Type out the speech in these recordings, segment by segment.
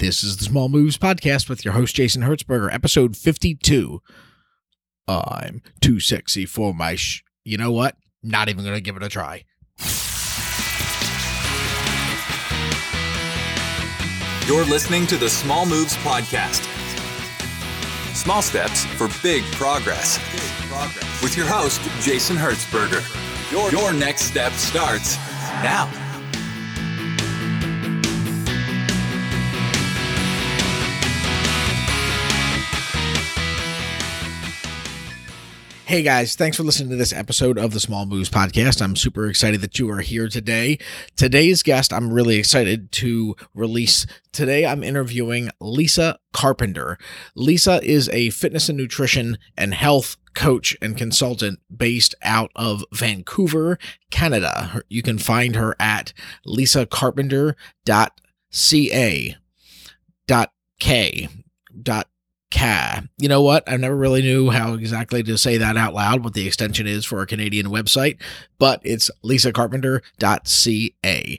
This is the Small Moves Podcast with your host, Jason Hertzberger, episode 52. I'm too sexy for my sh. You know what? Not even going to give it a try. You're listening to the Small Moves Podcast. Small steps for big progress. With your host, Jason Hertzberger. Your, your next step starts now. Hey guys, thanks for listening to this episode of the Small Moves Podcast. I'm super excited that you are here today. Today's guest, I'm really excited to release. Today, I'm interviewing Lisa Carpenter. Lisa is a fitness and nutrition and health coach and consultant based out of Vancouver, Canada. You can find her at lisacarpenter.ca. Dot K. Dot Ca. You know what? I never really knew how exactly to say that out loud, what the extension is for a Canadian website, but it's lisacarpenter.ca.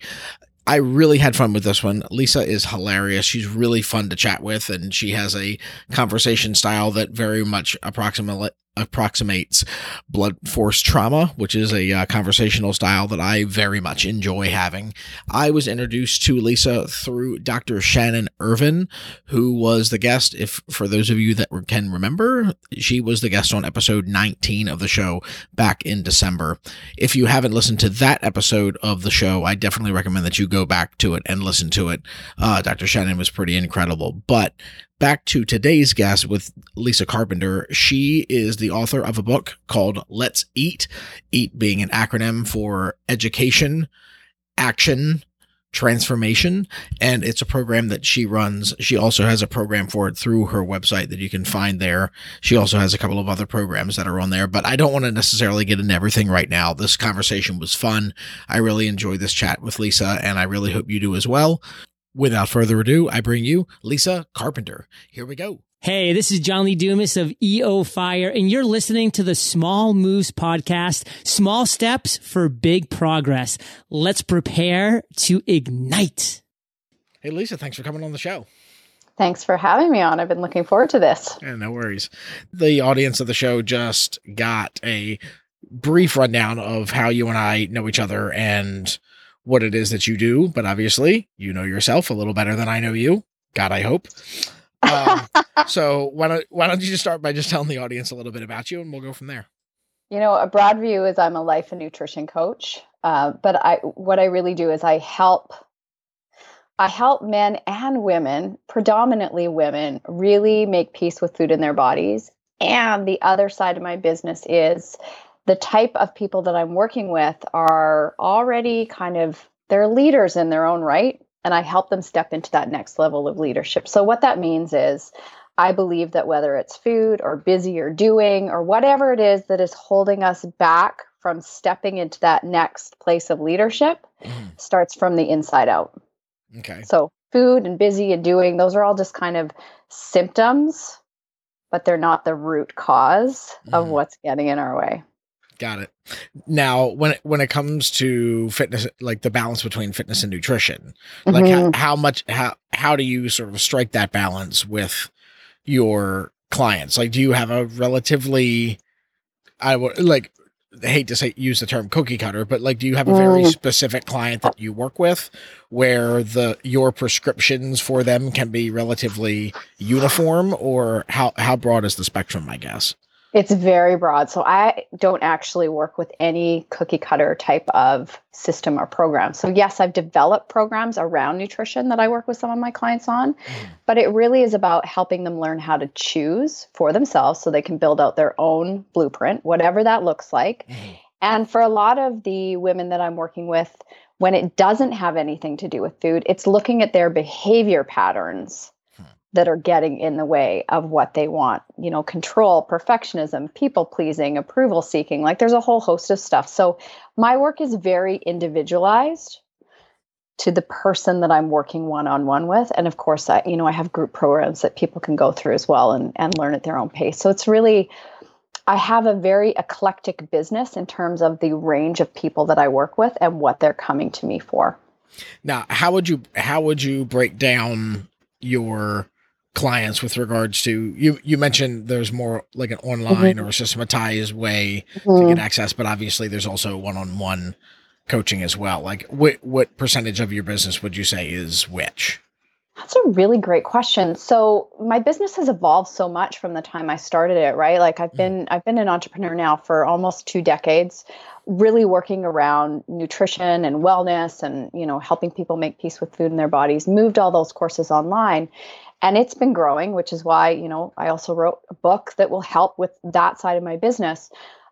I really had fun with this one. Lisa is hilarious. She's really fun to chat with, and she has a conversation style that very much approximate, approximates blunt force trauma, which is a uh, conversational style that I very much enjoy having. I was introduced to Lisa through Dr. Shannon Irvin, who was the guest. If for those of you that can remember, she was the guest on episode 19 of the show back in December. If you haven't listened to that episode of the show, I definitely recommend that you go back to it and listen to it. Uh, Dr. Shannon was pretty incredible, but back to today's guest with Lisa Carpenter. She is the author of a book called Let's Eat, EAT being an acronym for education, action, transformation and it's a program that she runs. She also has a program for it through her website that you can find there. She also has a couple of other programs that are on there but i don't want to necessarily get into everything right now. This conversation was fun. I really enjoyed this chat with lisa and i really hope you do as well Without further ado, I bring you Lisa Carpenter. Here we go. Hey, this is John Lee Dumas of EO Fire, and you're listening to the Small Moves podcast, small steps for big progress. Let's prepare to ignite. Hey, Lisa, thanks for coming on the show. Thanks for having me on. I've been looking forward to this. Yeah, no worries. The audience of the show just got a brief rundown of how you and I know each other and what it is that you do, but obviously you know yourself a little better than I know you. God, I hope. Um, so why don't why don't you just start by just telling the audience a little bit about you, and we'll go from there. You know, a broad view is I'm a life and nutrition coach, uh, but I what I really do is I help I help men and women, predominantly women, really make peace with food in their bodies. And the other side of my business is the type of people that I'm working with are already kind of they're leaders in their own right and I help them step into that next level of leadership. So what that means is I believe that whether it's food or busy or doing or whatever it is that is holding us back from stepping into that next place of leadership mm. starts from the inside out. Okay. So food and busy and doing those are all just kind of symptoms but they're not the root cause mm. of what's getting in our way. Got it. Now, when it, when it comes to fitness, like the balance between fitness and nutrition, mm-hmm. like how, how much how how do you sort of strike that balance with your clients? Like, do you have a relatively, I would like I hate to say use the term cookie cutter, but like, do you have a very mm. specific client that you work with where the your prescriptions for them can be relatively uniform, or how how broad is the spectrum? I guess. It's very broad. So I don't actually work with any cookie cutter type of system or program. So yes, I've developed programs around nutrition that I work with some of my clients on, mm-hmm. but it really is about helping them learn how to choose for themselves so they can build out their own blueprint, whatever that looks like. Mm-hmm. And for a lot of the women that I'm working with, when it doesn't have anything to do with food, it's looking at their behavior patterns that are getting in the way of what they want you know control perfectionism people pleasing approval seeking like there's a whole host of stuff. So my work is very individualized to the person that i'm working one-on-one with. And of course i you know i have group programs that people can go through as well and, and learn at their own pace. So it's really i have a very eclectic business in terms of the range of people that i work with and what they're coming to me for. Now how would you how would you break down your clients with regards to you you mentioned there's more like an online or systematized way to Mhm. get access but obviously there's also one-on-one coaching as well like what what percentage of your business would you say is which That's a really great question. So my business has evolved so much from the time I started it, right? Like I've been I've been an entrepreneur now for almost 2 decades, really working around nutrition and wellness and, you know, helping people make peace with food in their bodies. Moved all those courses online. And it's been growing, which is why, you know, I also wrote a book that will help with that side of my business.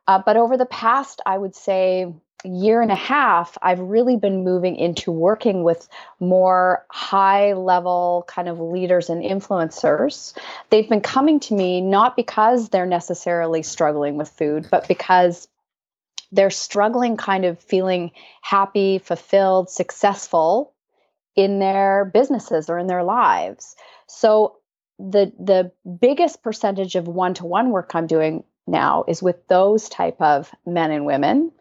Uh, but over the past, I would say, year and a half, I've really been moving into working with more high level kind of leaders and influencers. They've been coming to me not because they're necessarily struggling with food, but because they're struggling kind of feeling happy, fulfilled, successful in their businesses or in their lives. So the the biggest percentage of one-to-one work I'm doing now is with those type of men and women.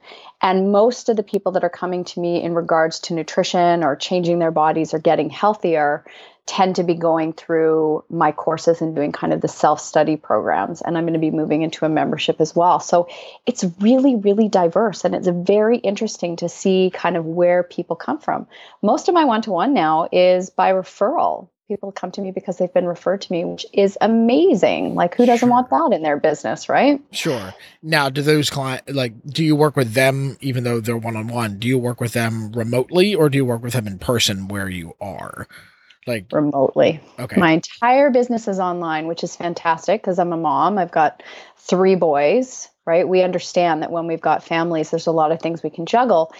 And most of the people that are coming to me in regards to nutrition or changing their bodies or getting healthier tend to be going through my courses and doing kind of the self-study programs. And i'm going to be moving into a membership as well. So it's really really diverse. And it's very interesting to see kind of where people come from. Most of my one-to-one now is by referral people come to me because they've been referred to me which is amazing like who doesn't Sure. want that in their business right Sure. Now, do those client like do you work with them even though they're one on one? Do you work with them remotely or do you work with them in person where you are? Like remotely okay. My entire business is online, which is fantastic because I'm a mom. I've got three boys, right? We understand that when we've got families, there's a lot of things we can juggle.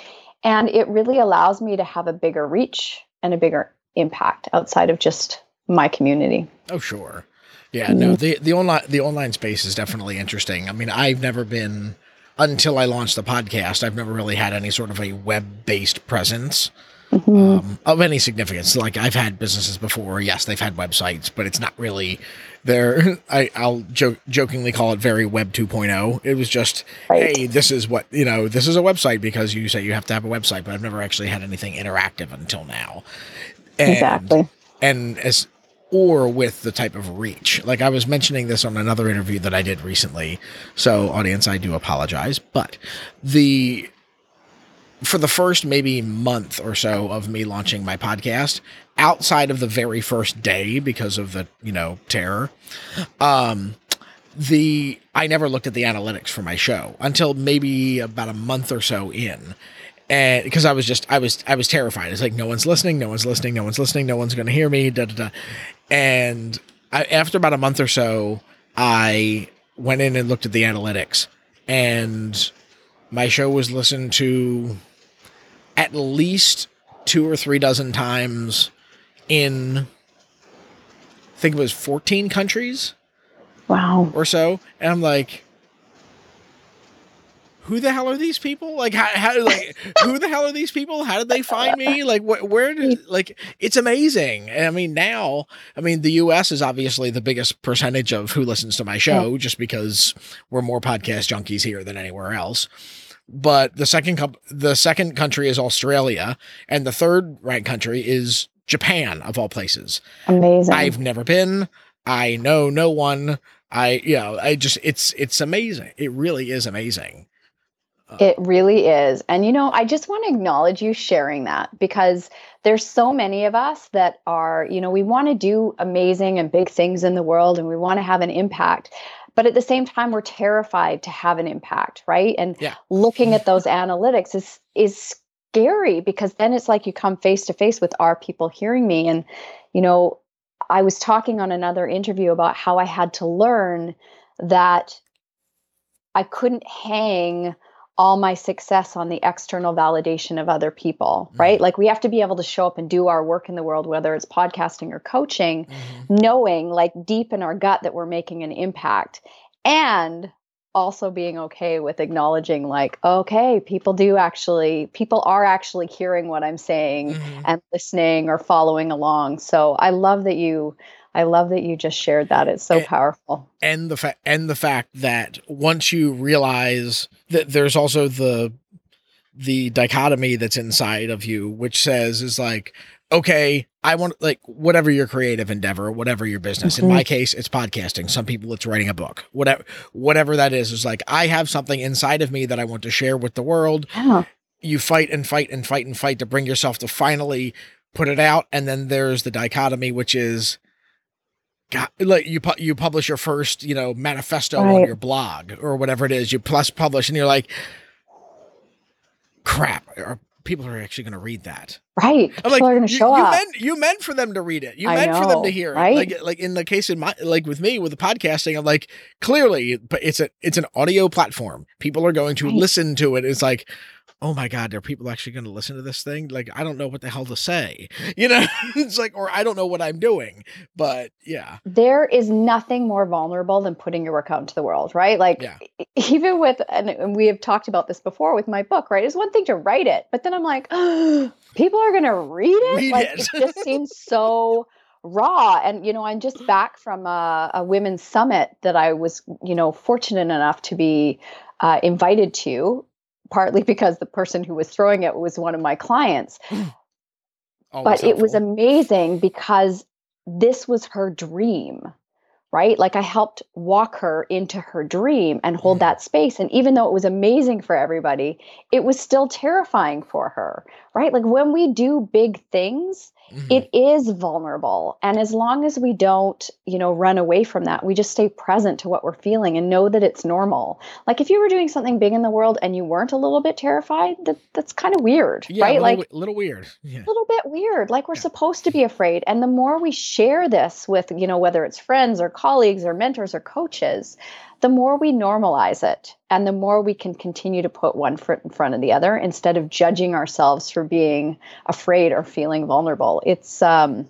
And it really allows me to have a bigger reach and a bigger impact outside of just my community. Oh sure. Yeah, no, the the online the online space is definitely interesting. I mean, I've never been until I launched the podcast, I've never really had any sort of a web-based presence. um, of any significance. Like I've had businesses before. Yes, they've had websites, but it's not really. They're I, I'll joke, jokingly call it very Web 2.0. It was just, Right. hey, this is what you know. This is a website because you say you have to have a website, but I've never actually had anything interactive until now. And, Exactly. And as or with the type of reach. Like I was mentioning this on another interview that I did recently. So audience, I do apologize, but the for the first maybe month or so of me launching my podcast outside of the very first day because of the you know terror um the i never looked at the analytics for my show until maybe about a month or so in and because i was just i was i was terrified it's like no one's listening no one's listening no one's listening no one's going to hear me da, da, da. and I, after about a month or so i went in and looked at the analytics and my show was listened to at least two or three dozen times in I think it was 14 countries Wow. or so. And I'm like, who the hell are these people? Like, how, how like, who the hell are these people? How did they find me? Like, wh- where did, mm. like, it's amazing. And I mean, now, I mean, the US is obviously the biggest percentage of who listens to my show just because we're more podcast junkies here than anywhere else. But the second, com- the second country is Australia, and the third ranked country is Japan, of all places. Amazing. I've never been. I know no one. I you know I just it's it's amazing. It really is amazing. It really is. And you know, I just want to acknowledge you sharing that because there's so many of us that are, you know, we want to do amazing and big things in the world and we want to have an impact. But at the same time, we're terrified to have an impact, right? And Yeah. looking at those analytics is is scary because then it's like you come face to face with are people hearing me? And, you know, I was talking on another interview about how I had to learn that I couldn't hang all my success on the external validation of other people, right? Like we have to be able to show up and do our work in the world, whether it's podcasting or coaching, knowing like deep in our gut that we're making an impact and also being okay with acknowledging like okay people do actually people are actually hearing what i'm saying Mhm. and listening or following along so i love that you i love that you just shared that it's so And- powerful And the fact and the fact that once you realize that there's also the the dichotomy that's inside of you, which says is like, okay, I want like whatever your creative endeavor, whatever your business. Mhm. In my case, it's podcasting. Some people it's writing a book. Whatever whatever that is is like I have something inside of me that I want to share with the world. Yeah. You fight and fight and fight and fight to bring yourself to finally put it out and then there's the dichotomy which is God, like you pu- you publish your first, you know, manifesto on your blog or whatever it is. You plus publish and you're like crap, are people are actually going to read that. Right. I'm People are going to you, show you up. Meant, you meant for them to read it. You I meant for them to hear right? it. Like like in the case in my like with me with the podcasting, I'm like clearly, but it's a it's an audio platform. People are going to Right. listen to it. It's like. Oh my God! Are people actually going to listen to this thing? Like, I don't know what the hell to say, you know. it's like, or I don't know what I'm doing, but yeah, there is nothing more vulnerable than putting your work out into the world, right? Like Yeah. even with and, we have talked about this before with my book, right? It's one thing to write it, but then I'm like, people are gonna read it. Read like it. it just seems so raw. And you know, I'm just back from a, a women's summit that I was, you know, fortunate enough to be uh, invited to. Partly because the person who was throwing it was one of my clients, but it was amazing because this was her dream right? Like i helped walk her into her dream and hold that space. And even though it was amazing for everybody it was still terrifying for her right? Like when we do big things Mhm. it is vulnerable and as long as we don't you know run away from that we just stay present to what we're feeling and know that it's normal like if you were doing something big in the world and you weren't a little bit terrified that that's kind of weird yeah, right little, like wi- little weird. Yeah, a little bit weird like we're Yeah. supposed to be afraid and the more we share this with you know whether it's friends or colleagues or mentors or coaches the more we normalize it and the more we can continue to put one foot in front of the other instead of judging ourselves for being afraid or feeling vulnerable it's um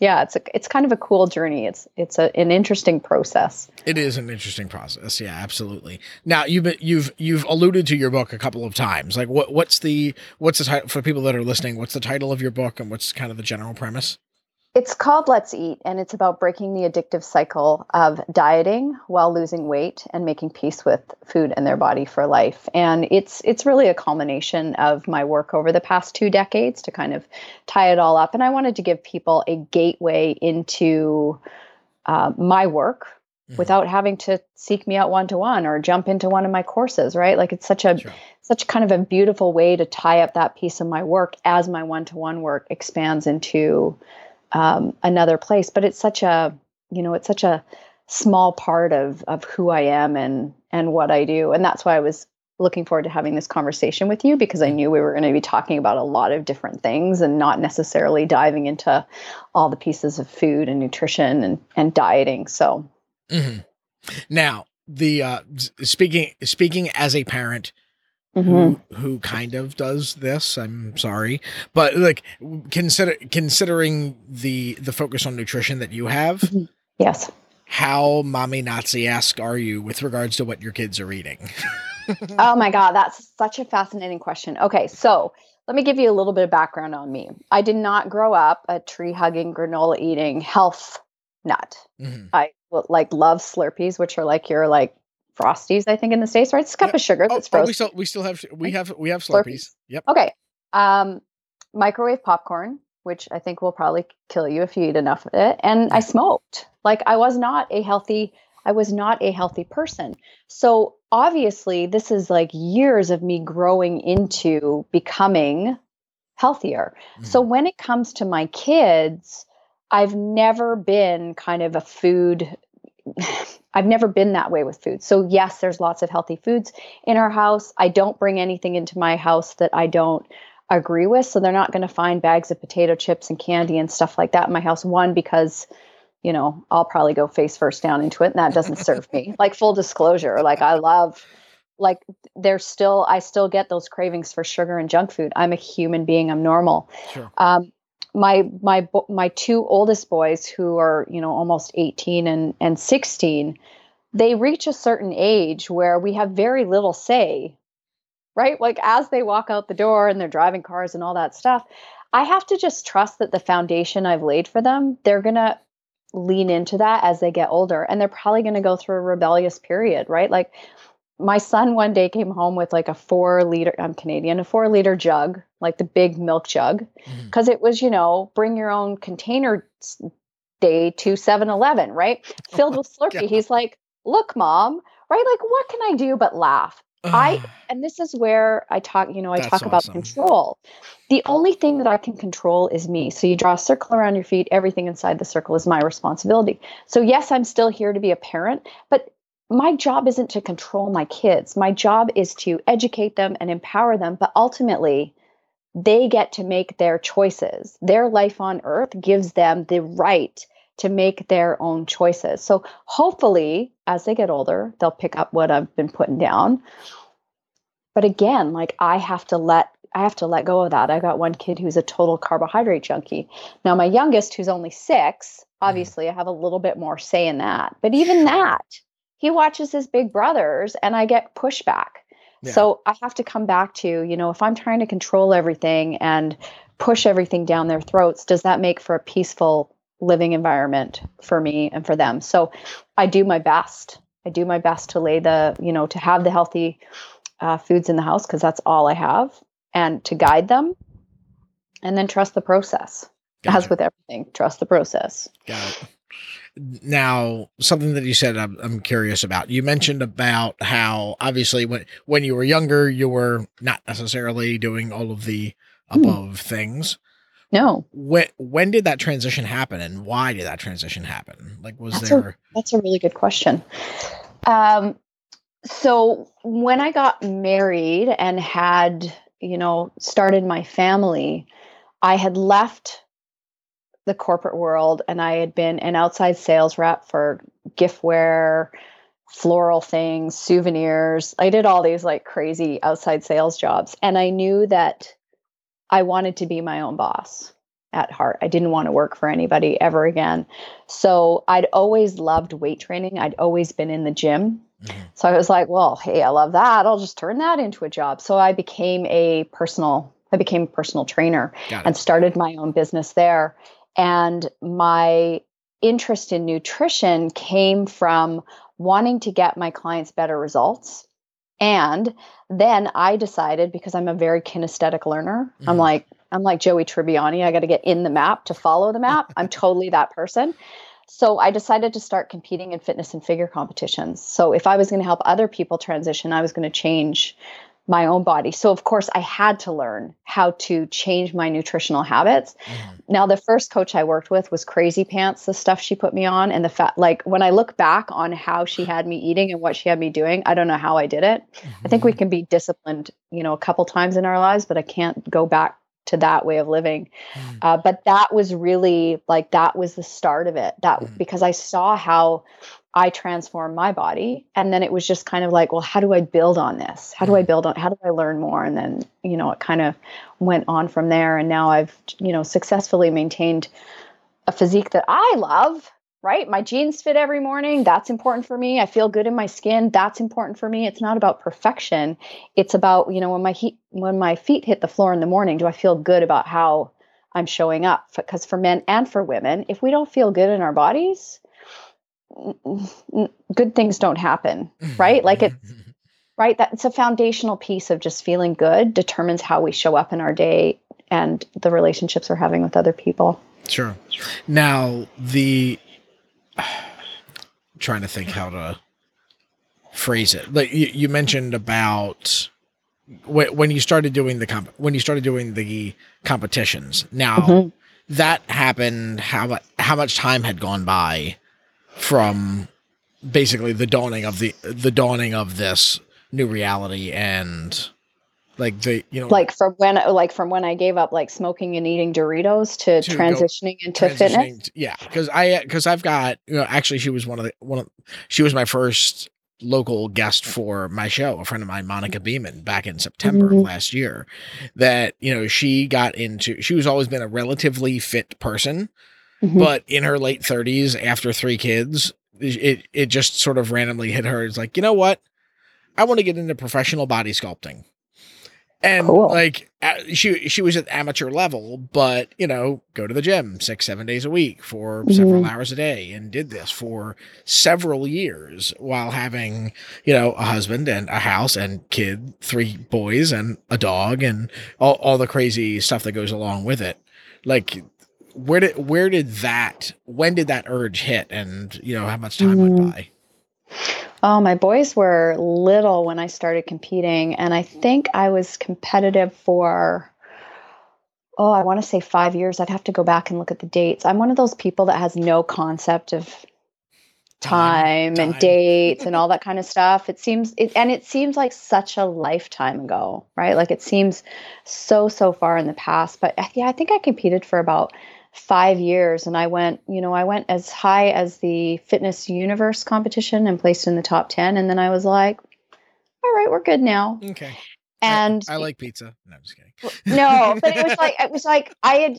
yeah it's a it's kind of a cool journey it's it's a, an interesting process It is an interesting process. Yeah, absolutely. Now you've been, you've you've alluded to your book a couple of times. Like what what's the what's the title for people that are listening? What's the title of your book and what's kind of the general premise? It's called Let's Eat, and it's about breaking the addictive cycle of dieting while losing weight and making peace with food and their body for life. And it's it's really a culmination of my work over the past two decades to kind of tie it all up. And I wanted to give people a gateway into uh, my work Mhm. without having to seek me out one to one or jump into one of my courses. Right? Like it's such a Sure. such kind of a beautiful way to tie up that piece of my work as my one-to-one work expands into um, another place but it's such a you know it's such a small part of of who i am and and what i do. And that's why i was looking forward to having this conversation with you because i knew we were going to be talking about a lot of different things and not necessarily diving into all the pieces of food and nutrition and and dieting. So hmm Now the uh, speaking speaking as a parent mhm. who who kind of does this. I'm sorry, but like consider considering the the focus on nutrition that you have. yes How mommy Nazi esque are you with regards to what your kids are eating? oh my God, that's such a fascinating question. Okay, so let me give you a little bit of background on me. I did not grow up a tree hugging, granola eating health nut. Mhm. I like love Slurpees, which are like your like Frosties, I think in the states, right? It's a cup Yep. of sugar Oh, that's oh, frozen. we still we still have we have we have Slurpees. Slurpees. Yep. Okay. Um, microwave popcorn, which I think will probably kill you if you eat enough of it. And I smoked. Like I was not a healthy, I was not a healthy person. So obviously, this is like years of me growing into becoming healthier. So Mhm. when it comes to my kids, I've never been kind of a food I've never been that way with food. So yes, there's lots of healthy foods in our house. I don't bring anything into my house that I don't agree with. So they're not going to find bags of potato chips and candy and stuff like that in my house. One because you know, I'll probably go face first down into it and that doesn't serve me. Like full disclosure, like I love like there's still I still get those cravings for sugar and junk food. I'm a human being, I'm normal Sure. um, my my my two oldest boys who are you know almost 18 and and 16 they reach a certain age where we have very little say right? Like as they walk out the door and they're driving cars and all that stuff i have to just trust that the foundation i've laid for them they're going to lean into that as they get older and they're probably going to go through a rebellious period right? Like my son one day came home with like a four liter i'm canadian a four liter jug like the big milk jug, Mhm. because it was, you know, bring your own container day to 7 Eleven, right? Filled with Slurpee. God. He's like, look, mom, right? Like, what can I do but laugh? I and this is where I talk, you know, I That's talk about awesome. control. The only thing that I can control is me. So you draw a circle around your feet, everything inside the circle is my responsibility. So yes, I'm still here to be a parent, but my job isn't to control my kids. My job is to educate them and empower them, but ultimately they get to make their choices. Their life on earth gives them the right to make their own choices. So hopefully, as they get older, they'll pick up what I've been putting down. But again, like I have to let I have to let go of that. I got one kid who's a total carbohydrate junkie. Now my youngest who's only 6, mm-hmm. obviously I have a little bit more say in that. But even that, he watches his big brothers and I get pushback. Yeah. So I have to come back to, you know, if I'm trying to control everything and push everything down their throats, does that make for a peaceful living environment for me and for them? So I do my best. I do my best to lay the, you know, to have the healthy uh, foods in the house because that's all I have and to guide them and then trust the process. As with everything, trust the process. Got it. Now, something that you said, I'm, I'm curious about. You mentioned about how obviously when when you were younger, you were not necessarily doing all of the Hmm. above things. No, When when did that transition happen, and why did that transition happen? Like, was That's a- there? That's a really good question. Um, so when I got married and had, you know, started my family, I had left the corporate world and I had been an outside sales rep for giftware, floral things, souvenirs. I did all these like crazy outside sales jobs. And I knew that I wanted to be my own boss at heart. I didn't want to work for anybody ever again. So I'd always loved weight training. I'd always been in the gym. Mhm. So I was like, well, hey, I love that. I'll just turn that into a job. So I became a personal I became a personal trainer and started my own business there. And my interest in nutrition came from wanting to get my clients better results. And then I decided because I'm a very kinesthetic learner, I'm Mhm. like, I'm like Joey Tribbiani. I got to get in the map to follow the map. I'm totally that person. So I decided to start competing in fitness and figure competitions. So if I was going to help other people transition, I was going to change my own body. So of course I had to learn how to change my nutritional habits. Mhm. Now the first coach I worked with was crazy pants, the stuff she put me on and the fat like when I look back on how she had me eating and what she had me doing, I don't know how I did it. I think we can be disciplined, you know, a couple times in our lives, but I can't go back to that way of living. Mhm. Uh, but that was really like that was the start of it. That Mhm. because I saw how I transformed my body, and then it was just kind of like, well, how do I build on this? How do I mm-hmm. build on? How do I learn more? And then you know, it kind of went on from there. And now I've you know successfully maintained a physique that I love. Right, my jeans fit every morning. That's important for me. I feel good in my skin. That's important for me. It's not about perfection. It's about you know when my heat when my feet hit the floor in the morning. Do I feel good about how I'm showing up? Because for men and for women, if we don't feel good in our bodies, good things don't happen. Right? Like it- Right? That's a foundational piece of just feeling good determines how we show up in our day and the relationships we're having with other people. Sure. Now the trying to think how to phrase it. Like you, you mentioned about when, when you started doing the comp when you started doing the competitions. Now Mhm. that happened. How how much time had gone by from basically the dawning of the the dawning of this new reality and like the you know Like from when like from when I gave up like smoking and eating Doritos to, To go- transitioning into fitness. to- yeah because i because i've got you know actually she was one of the one of she was my first local guest for my show a friend of mine monica beeman back in september of Mhm. last year that you know she got into she was always been a relatively fit person Mhm. but in her late 30s after three kids it it just sort of randomly hit her it's like you know what i want to get into professional body sculpting and Cool. like she she was at amateur level, but you know, go to the gym six seven days a week for several hours a day, and did this for several years while having you know a husband and a house and kid, three boys and a dog, and all all the crazy stuff that goes along with it. Like, where did where did that when did that urge hit, and you know how much time Mm. went by? Oh, my boys were little when I started competing, and I think I was competitive for, oh, I want to say five years. I'd have to go back and look at the dates. I'm one of those people that has no concept of time, Time. and dates and all that kind of stuff. It seems, it, and it seems like such a lifetime ago, right? Like it seems so, so far in the past. But yeah, I think I competed for about five years and I went, you know, I went as high as the fitness universe competition and placed in the top 10. And then I was like, all right, we're good now. Okay, And I, I like pizza. No, I'm just kidding. no, but it was like, it was like I had,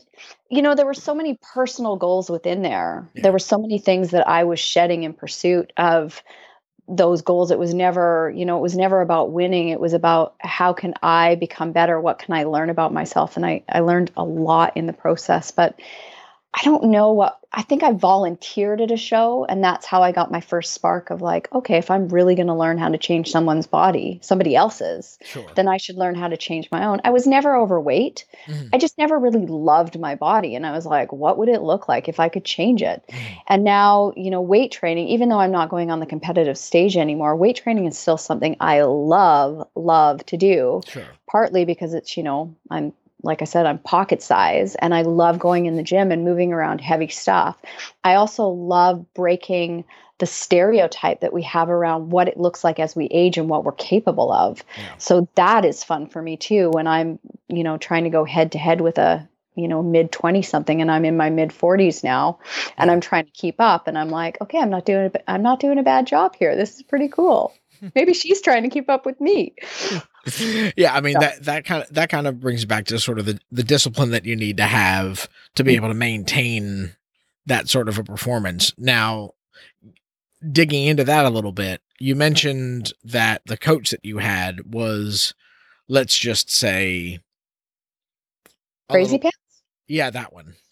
you know, there were so many personal goals within there. Yeah. There were so many things that I was shedding in pursuit of those goals. It was never, you know, it was never about winning. It was about how can I become better? What can I learn about myself? And I, I learned a lot in the process, but I don't know what I think I volunteered at a show and that's how I got my first spark of like, okay, if I'm really going to learn how to change someone's body, somebody else's, Sure. then I should learn how to change my own. I was never overweight. Mhm. I just never really loved my body. And I was like, what would it look like if I could change it? Mhm. And now, you know, weight training, even though I'm not going on the competitive stage anymore, weight training is still something I love, love to do, Sure. partly because it's, you know, I'm, like I said, I'm pocket size and I love going in the gym and moving around heavy stuff. I also love breaking the stereotype that we have around what it looks like as we age and what we're capable of. Yeah. So that is fun for me too when I'm, you know, trying to go head to head with a, you know, mid 20 something and I'm in my mid 40s now and I'm trying to keep up and I'm like, okay, I'm not doing a, I'm not doing a bad job here. This is pretty cool. Maybe she's trying to keep up with me. yeah, I mean that that kind of that kind of brings back to sort of the the discipline that you need to have to be mm-hmm. able to maintain that sort of a performance. Now, digging into that a little bit, you mentioned that the coach that you had was, let's just say, Crazy little- pants? Yeah, that one.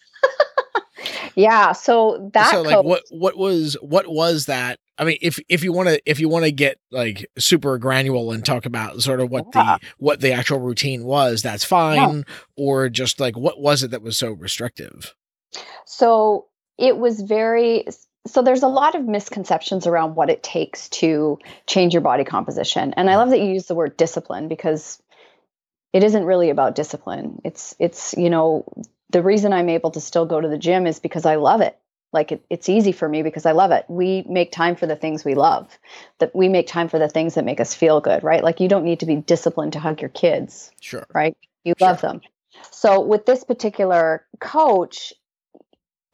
Yeah, so that so like coach- what what was what was that i mean if if you want to if you want to get like super granular and talk about sort of what Yeah. the what the actual routine was that's fine or just like what was it that was so restrictive So it was very so there's a lot of misconceptions around what it takes to change your body composition. And I mm. love that you use the word discipline because it isn't really about discipline. It's it's, you know, the reason I'm able to still go to the gym is because I love it. Like it, it's easy for me because I love it. We make time for the things we love. That we make time for the things that make us feel good, right? Like you don't need to be disciplined to hug your kids sure right? You Sure. love them. So with this particular coach,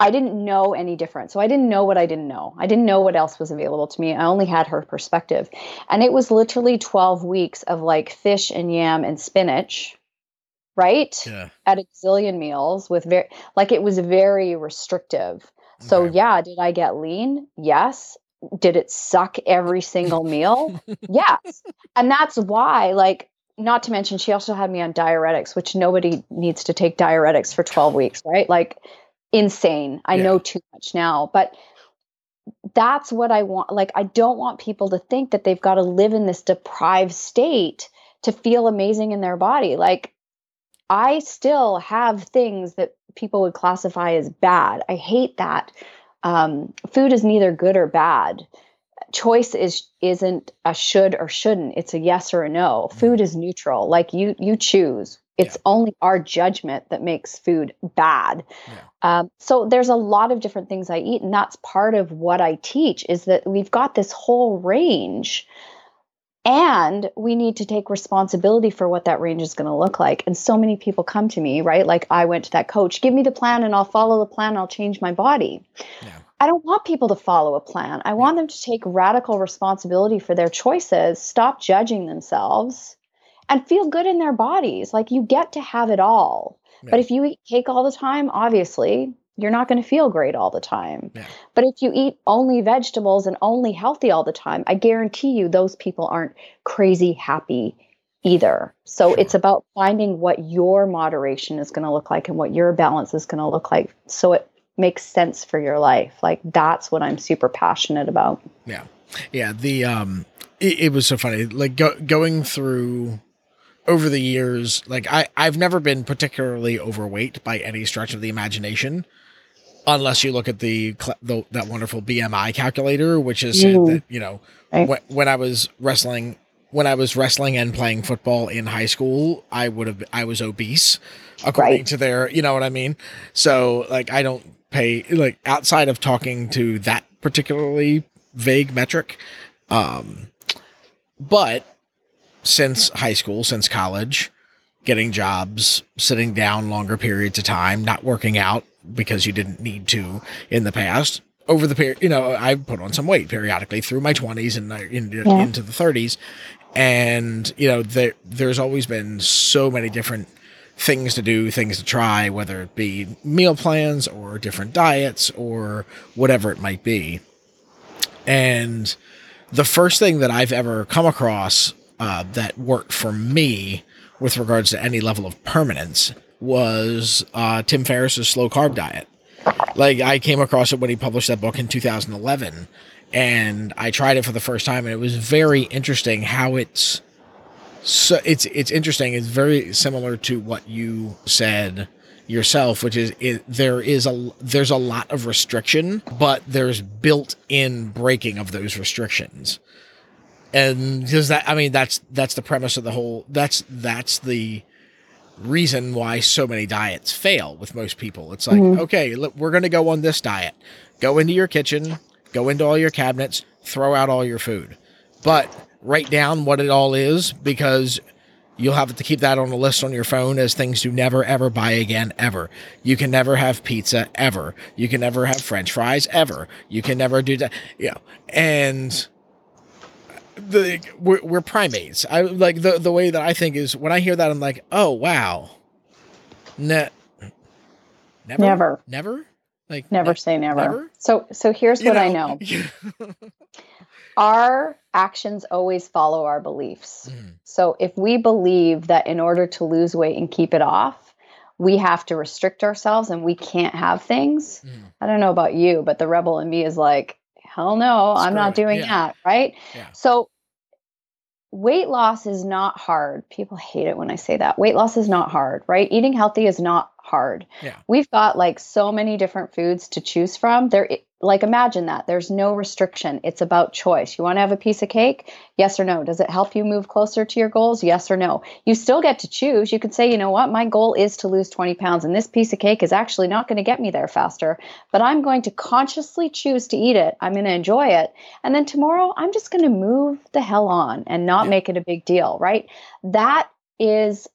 I didn't know any different. So I didn't know what I didn't know. I didn't know what else was available to me. I only had her perspective. And it was literally 12 weeks of like fish and yam and spinach, right? yeah At a zillion meals with very like it was very restrictive. So Okay. yeah, did I get lean? Yes. Did it suck every single meal? yes. And that's why like not to mention she also had me on diuretics, which nobody needs to take diuretics for 12 weeks, right? Like insane. I Yeah. know too much now, but that's what I want. Like I don't want people to think that they've got to live in this deprived state to feel amazing in their body. Like I still have things that people would classify as bad. I hate that. Um, food is neither good or bad. Choice is isn't a should or shouldn't. It's a yes or a no. Food is neutral. Like you you choose. It's only our judgment that makes food bad. Um, so there's a lot of different things I eat, and that's part of what I teach. Is that we've got this whole range and we need to take responsibility for what that range is going to look like. And so many people come to me right? Like i went to that coach give me the plan and i'll follow the plan. I'll change my body. Yeah. i don't want people to follow a plan. I want them to take radical responsibility for their choices stop judging themselves and feel good in their bodies. Like you get to have it all. But if you eat cake all the time obviously you're not going to feel great all the time Yeah. but if you eat only vegetables and only healthy all the time, I guarantee you those people aren't crazy happy either. So it's about finding what your moderation is going to look like and what your balance is going to look like so it makes sense for your life. Like that's what I'm super passionate about. Yeah. Yeah, the um it, it was so funny like go, going through over the years like I I've never been particularly overweight by any stretch of the imagination unless you look at the, the that wonderful BMI calculator which is mm. that you know right. when, when I was wrestling when I was wrestling and playing football in high school, I would have I was obese according right. to their, you know what I mean? So like I don't pay like outside of talking to that particularly vague metric. Um but since high school, since college, getting jobs, sitting down longer periods of time, not working out because you didn't need to in the past, over the period, you know, I put on some weight periodically through my 20s and into, yeah. into the 30s and you know there there's always been so many different things to do, things to try, whether it be meal plans or different diets or whatever it might be. And the first thing that I've ever come across uh, that worked for me with regards to any level of permanence was uh, Tim Ferriss's slow carb diet. Like I came across it when he published that book in 2011, and I tried it for the first time, and it was very interesting how it's so it's it's interesting. It's very similar to what you said yourself, which is it, there is a there's a lot of restriction, but there's built-in breaking of those restrictions. And because that, I mean, that's that's the premise of the whole. That's that's the reason why so many diets fail with most people. It's like, mm-hmm. okay, look, we're going to go on this diet. Go into your kitchen, go into all your cabinets, throw out all your food. But write down what it all is because you'll have to keep that on a list on your phone as things to never ever buy again ever. You can never have pizza ever. You can never have french fries ever. You can never do that. Yeah. And the we're, we're primates. I like the the way that I think is when I hear that I'm like, "Oh, wow." Ne- never. Never. Never? Like never ne- say never. never. So so here's you what know. I know. our actions always follow our beliefs. Mm. So if we believe that in order to lose weight and keep it off, we have to restrict ourselves and we can't have things. Mm. I don't know about you, but the rebel in me is like, hell no, Screw I'm not doing yeah. that. Right. Yeah. So weight loss is not hard. People hate it when I say that. Weight loss is not hard, right? Eating healthy is not hard. Yeah. We've got like so many different foods to choose from. There like imagine that. There's no restriction. It's about choice. You want to have a piece of cake? Yes or no. Does it help you move closer to your goals? Yes or no. You still get to choose. You could say you know what? My goal is to lose 20 pounds and this piece of cake is actually not going to get me there faster but i'm going to consciously choose to eat it. I'm going to enjoy it. And then tomorrow i'm just going to move the hell on and not yeah. make it a big deal right? That is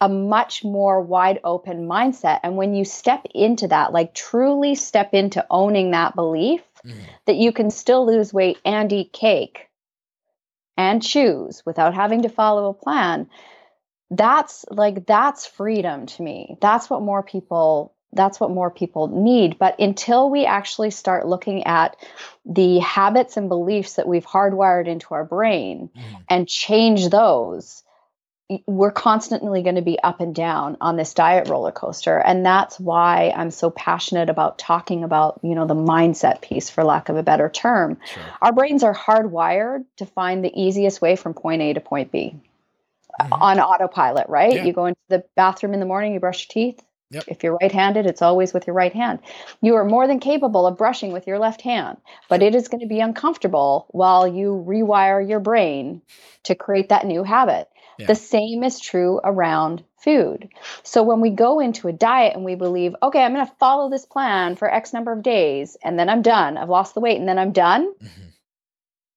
a much more wide open mindset. And when you step into that, like truly step into owning that belief mm. that you can still lose weight and eat cake and choose without having to follow a plan, that's like, that's freedom to me. That's what more people. That's what more people need. But until we actually start looking at the habits and beliefs that we've hardwired into our brain mm. and change those, we're constantly going to be up and down on this diet roller coaster and that's why i'm so passionate about talking about you know the mindset piece for lack of a better term sure. our brains are hardwired to find the easiest way from point a to point b mm-hmm. on autopilot right yeah. you go into the bathroom in the morning you brush your teeth Yep. If you're right handed, it's always with your right hand. You are more than capable of brushing with your left hand, but it is going to be uncomfortable while you rewire your brain to create that new habit. The same is true around food. So when we go into a diet and we believe, okay, I'm going to follow this plan for X number of days and then I'm done, I've lost the weight and then I'm done, mm-hmm.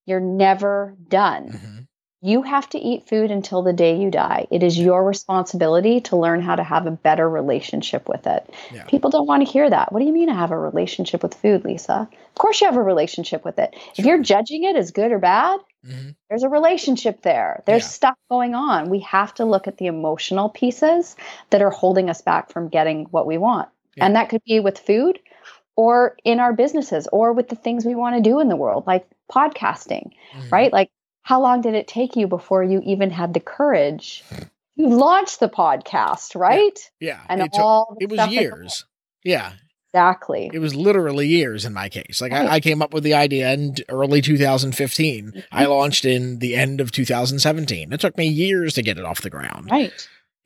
you're never done. Mm-hmm. You have to eat food until the day you die. It is your responsibility to learn how to have a better relationship with it. Yeah. People don't want to hear that. What do you mean I have a relationship with food, Lisa? Of course you have a relationship with it. Sure. If you're judging it as good or bad, mm-hmm. there's a relationship there. There's yeah. stuff going on. We have to look at the emotional pieces that are holding us back from getting what we want. Yeah. And that could be with food or in our businesses or with the things we want to do in the world, like podcasting, mm-hmm. right? Like how long did it take you before you even had the courage? You launched the podcast, right? Yeah. And it, all it was years. Yeah. Exactly. It was literally years in my case. Like Right. I, I came up with the idea in early 2015. Mm-hmm. I launched in the end of 2017. It took me years to get it off the ground. Right.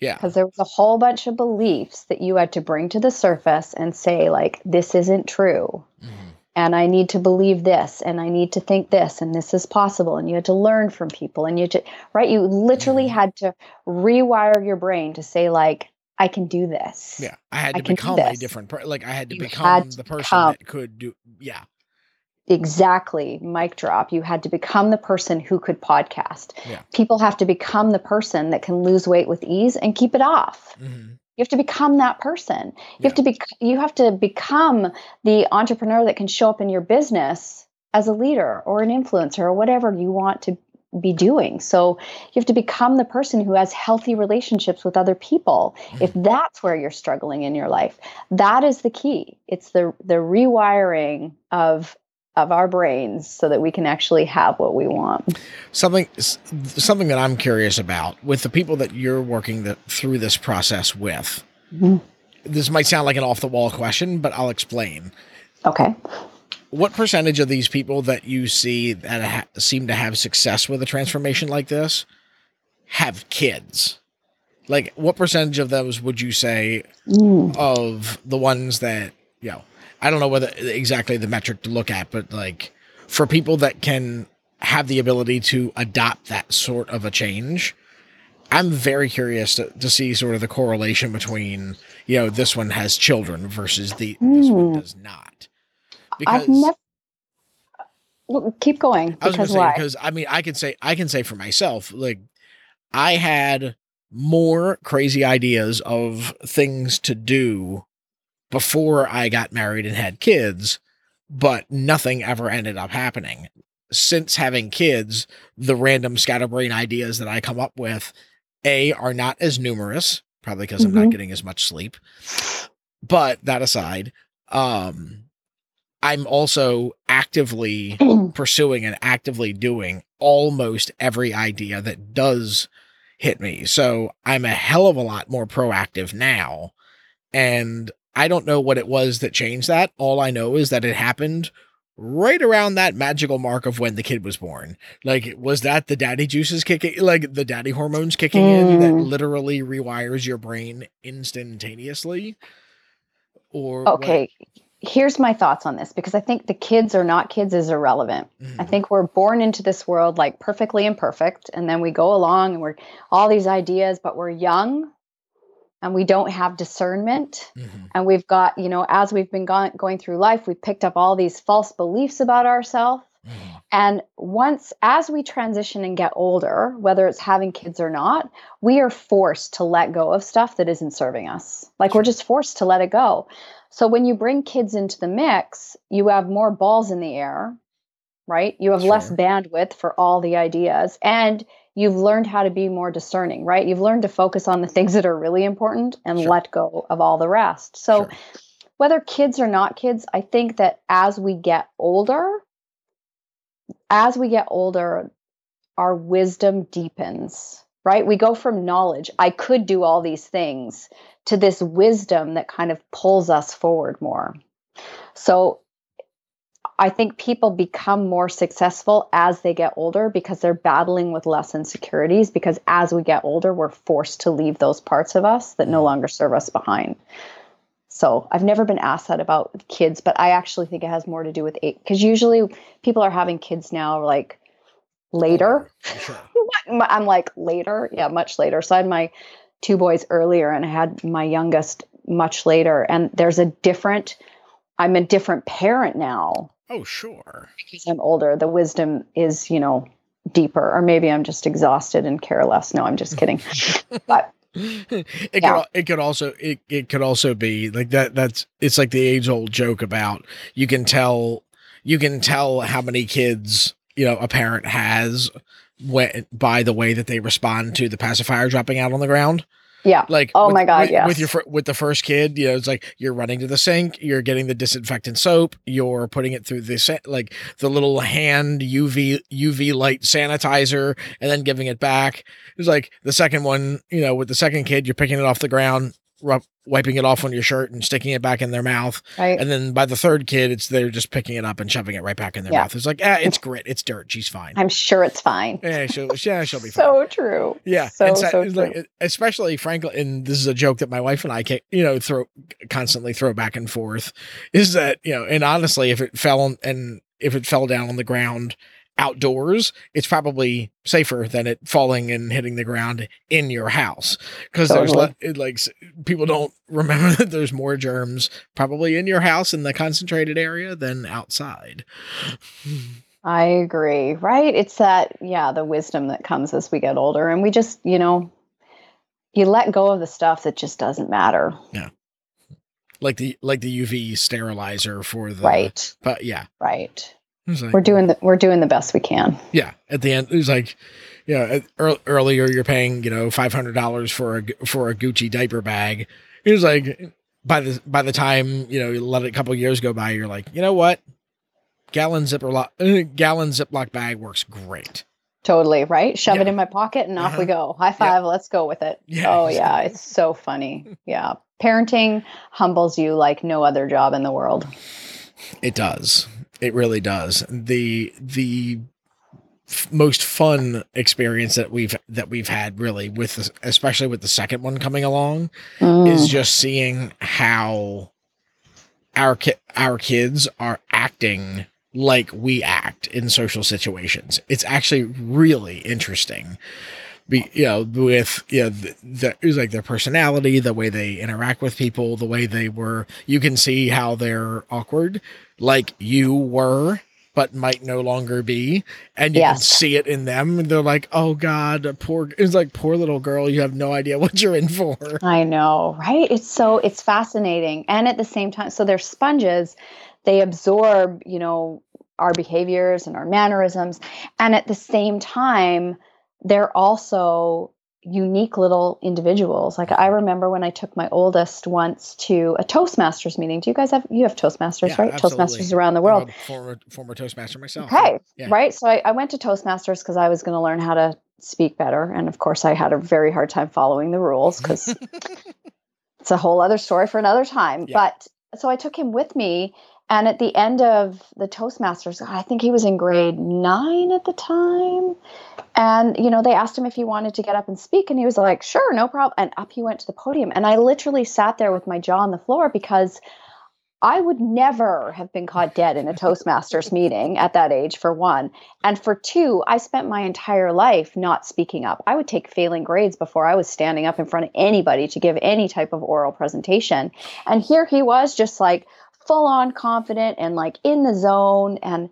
Yeah. Because there was a whole bunch of beliefs that you had to bring to the surface and say, like, this isn't true. Mhm. And I need to believe this, and I need to think this, and this is possible. And you had to learn from people, and you had to, right? You literally Mhm. had to rewire your brain to say, like, I can do this. Yeah. I had to do become a different per- like I had to You become had the person become- that could do yeah. Exactly. Mic drop. You had to become the person who could podcast. Yeah. People have to become the person that can lose weight with ease and keep it off. hmm You have to become that person. You have to be you have to become the entrepreneur that can show up in your business as a leader or an influencer or whatever you want to be doing. So you have to become the person who has healthy relationships with other people. If that's where you're struggling in your life, that is the key. It's the the rewiring of of our brains so that we can actually have what we want. Something something that I'm curious about with the people that you're working the, through this process with. Mhm. This might sound like an off the wall question, but I'll explain. Okay. What percentage of these people that you see that ha- seem to have success with a transformation like this have kids? Like, what percentage of those would you say Mm. of the ones that you know? I don't know whether exactly the metric to look at, but like for people that can have the ability to adopt that sort of a change, I'm very curious to, to see sort of the correlation between you know this one has children versus the this one Mm. does not. I've never well, keep going I was because say why? because I mean I can say I can say for myself like I had more crazy ideas of things to do before I got married and had kids, but nothing ever ended up happening. Since having kids, the random scatterbrain ideas that I come up with, A, are not as numerous, probably because I'm not Mhm. getting as much sleep. But that aside, um, I'm also actively pursuing and actively doing almost every idea that does hit me. So I'm a hell of a lot more proactive now. And I don't know what it was that changed that. All I know is that it happened right around that magical mark of when the kid was born. Like, was that the daddy juices kicking, like the daddy hormones kicking in that Mm. literally rewires your brain instantaneously? Or what- okay. Here's my thoughts on this because I think the kids or not kids is irrelevant. I Mhm. think we're born into this world like perfectly imperfect, and then we go along and we're all these ideas, but we're young and we don't have discernment. Mhm. And we've got, you know, as we've been go- going through life, we've picked up all these false beliefs about ourselves. Mhm. And once, as we transition and get older, whether it's having kids or not, we are forced to let go of stuff that isn't serving us. Like we're just forced to let it go. So when you bring kids into the mix, you have more balls in the air, right? You have less bandwidth for all the ideas. And you've learned how to be more discerning, right? You've learned to focus on the things that are really important and Sure. let go of all the rest. So Sure. whether kids or not kids, I think that as we get older, as we get older, our wisdom deepens, right? We go from knowledge, I could do all these things, to this wisdom that kind of pulls us forward more. So I think people become more successful as they get older because they're battling with less insecurities. Because as we get older, we're forced to leave those parts of us that no mm. longer serve us behind. So I've never been asked that about kids, but I actually think it has more to do with age. Because usually people are having kids now like later. Sure. I'm like later, yeah, much later. So I had my two boys earlier, and I had my youngest much later. And there's a different. I'm a different parent now Oh, sure. because I'm older. The wisdom is, you know, deeper. Or maybe I'm just exhausted and care less. No, I'm just kidding. but it Yeah. could it could also it, it could also be like that that's it's like the age old joke about you can tell you can tell how many kids you know a parent has by the way that they respond to the pacifier dropping out on the ground Yeah. Like, Oh with- my God, with, yes. with your fir- with the first kid, you know, it's like you're running to the sink, you're getting the disinfectant soap, you're putting it through the sa- like the little hand UV UV light sanitizer, and then giving it back. It's like the second one, you know, with the second kid, you're picking it off the ground, rub, wiping it off on your shirt, and sticking it back in their mouth. Right. And then by the third kid, it's they're just picking it up and shoving it right back in their Yeah. mouth. It's like, ah, it's grit, it's dirt, she's fine. I'm sure it's fine. yeah, she'll, yeah, she'll be fine. So true. Yeah, So, and so it's like, true. especially frankly, and this is a joke that my wife and I, can, you know, throw constantly throw back and forth, is that you know, and honestly, if it fell on, and if it fell down on the ground outdoors, it's probably safer than it falling and hitting the ground in your house because there's le- like people don't remember that there's more germs probably in your house in the concentrated area than outside. I agree. Right? It's that, yeah, the wisdom that comes as we get older. And we just, you know, you let go of the stuff that just doesn't matter. Yeah like the like the UV sterilizer for the right. but yeah, Right. Like- We're doing the we're doing the best we can. Yeah, at the end, it was like, you know, earlier you're paying, you know, five hundred dollars for a for a Gucci diaper bag. It was like by the by the time you know you let it a couple years go by, you're like, you know what, gallon ziploc uh, gallon ziploc bag works great. Totally, right? Shove it in my pocket and off we Uh-huh. go. High five, let's go with it. Yeah, Oh yeah, it's so funny. Yeah. Parenting humbles you like no other job in the world. It does. It really does. The the f- most fun experience that we've that we've had really with especially with the second one coming along Mm. is just seeing how our ki- our kids are acting like we act in social situations. It's actually really interesting. Be, you know, with you know, the, the it was like their personality, the way they interact with people, the way they were. You can see how they're awkward, like you were, but might no longer be, and you can see it in them. And they're like, "Oh God, poor." It's like poor little girl. You have no idea what you're in for. I know, right? It's so it's fascinating. And at the same time, so they're sponges, they absorb, you know, our behaviors and our mannerisms. And at the same time, they're also unique little individuals. Like I remember when I took my oldest once to a Toastmasters meeting. Do you guys have you have Toastmasters, Yeah, right? absolutely. Toastmasters around the I'm world. a former former Toastmaster myself. Okay. Yeah. Right. So I, I went to Toastmasters because I was going to learn how to speak better. And of course, I had a very hard time following the rules because it's a whole other story for another time. Yeah. But so I took him with me. And at the end of the Toastmasters, I think he was in grade nine at the time. And, you know, they asked him if he wanted to get up and speak. And he was like, sure, no problem. And up he went to the podium. And I literally sat there with my jaw on the floor because I would never have been caught dead in a Toastmasters meeting at that age, for one. And for two, I spent my entire life not speaking up. I would take failing grades before I was standing up in front of anybody to give any type of oral presentation. And here he was, just like full on confident and like in the zone. And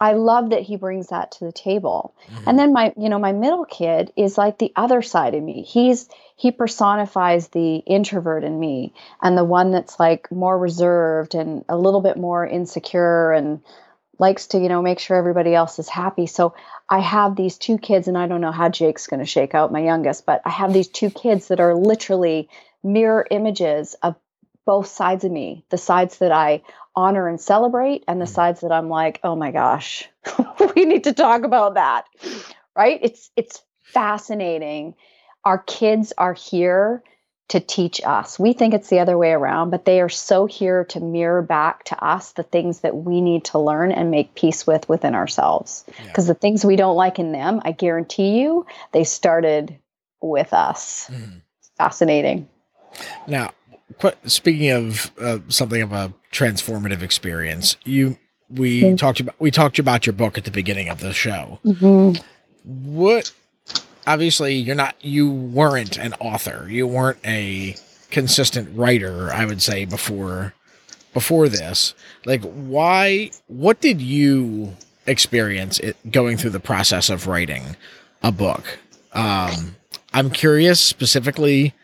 I love that he brings that to the table. Mm-hmm. And then my, you know, my middle kid is like the other side of me. He's he personifies the introvert in me and the one that's like more reserved and a little bit more insecure and likes to, you know, make sure everybody else is happy. So I have these two kids and I don't know how Jake's going to shake out my youngest, but I have these two kids that are literally mirror images of both sides of me, the sides that I honor and celebrate and the Mm. sides that I'm like, "Oh my gosh, we need to talk about that." Right? It's it's fascinating. Our kids are here to teach us. We think it's the other way around, but they are so here to mirror back to us the things that we need to learn and make peace with within ourselves. Yeah. Because the things we don't like in them, I guarantee you, they started with us. Mhm. Fascinating. Now, speaking of uh, something of a transformative experience, you we Mm. talked about we talked about your book at the beginning of the show. Mm-hmm. What? Obviously, you're not. You weren't an author. You weren't a consistent writer. I would say before before this. Like, why? What did you experience it going through the process of writing a book? Um, I'm curious specifically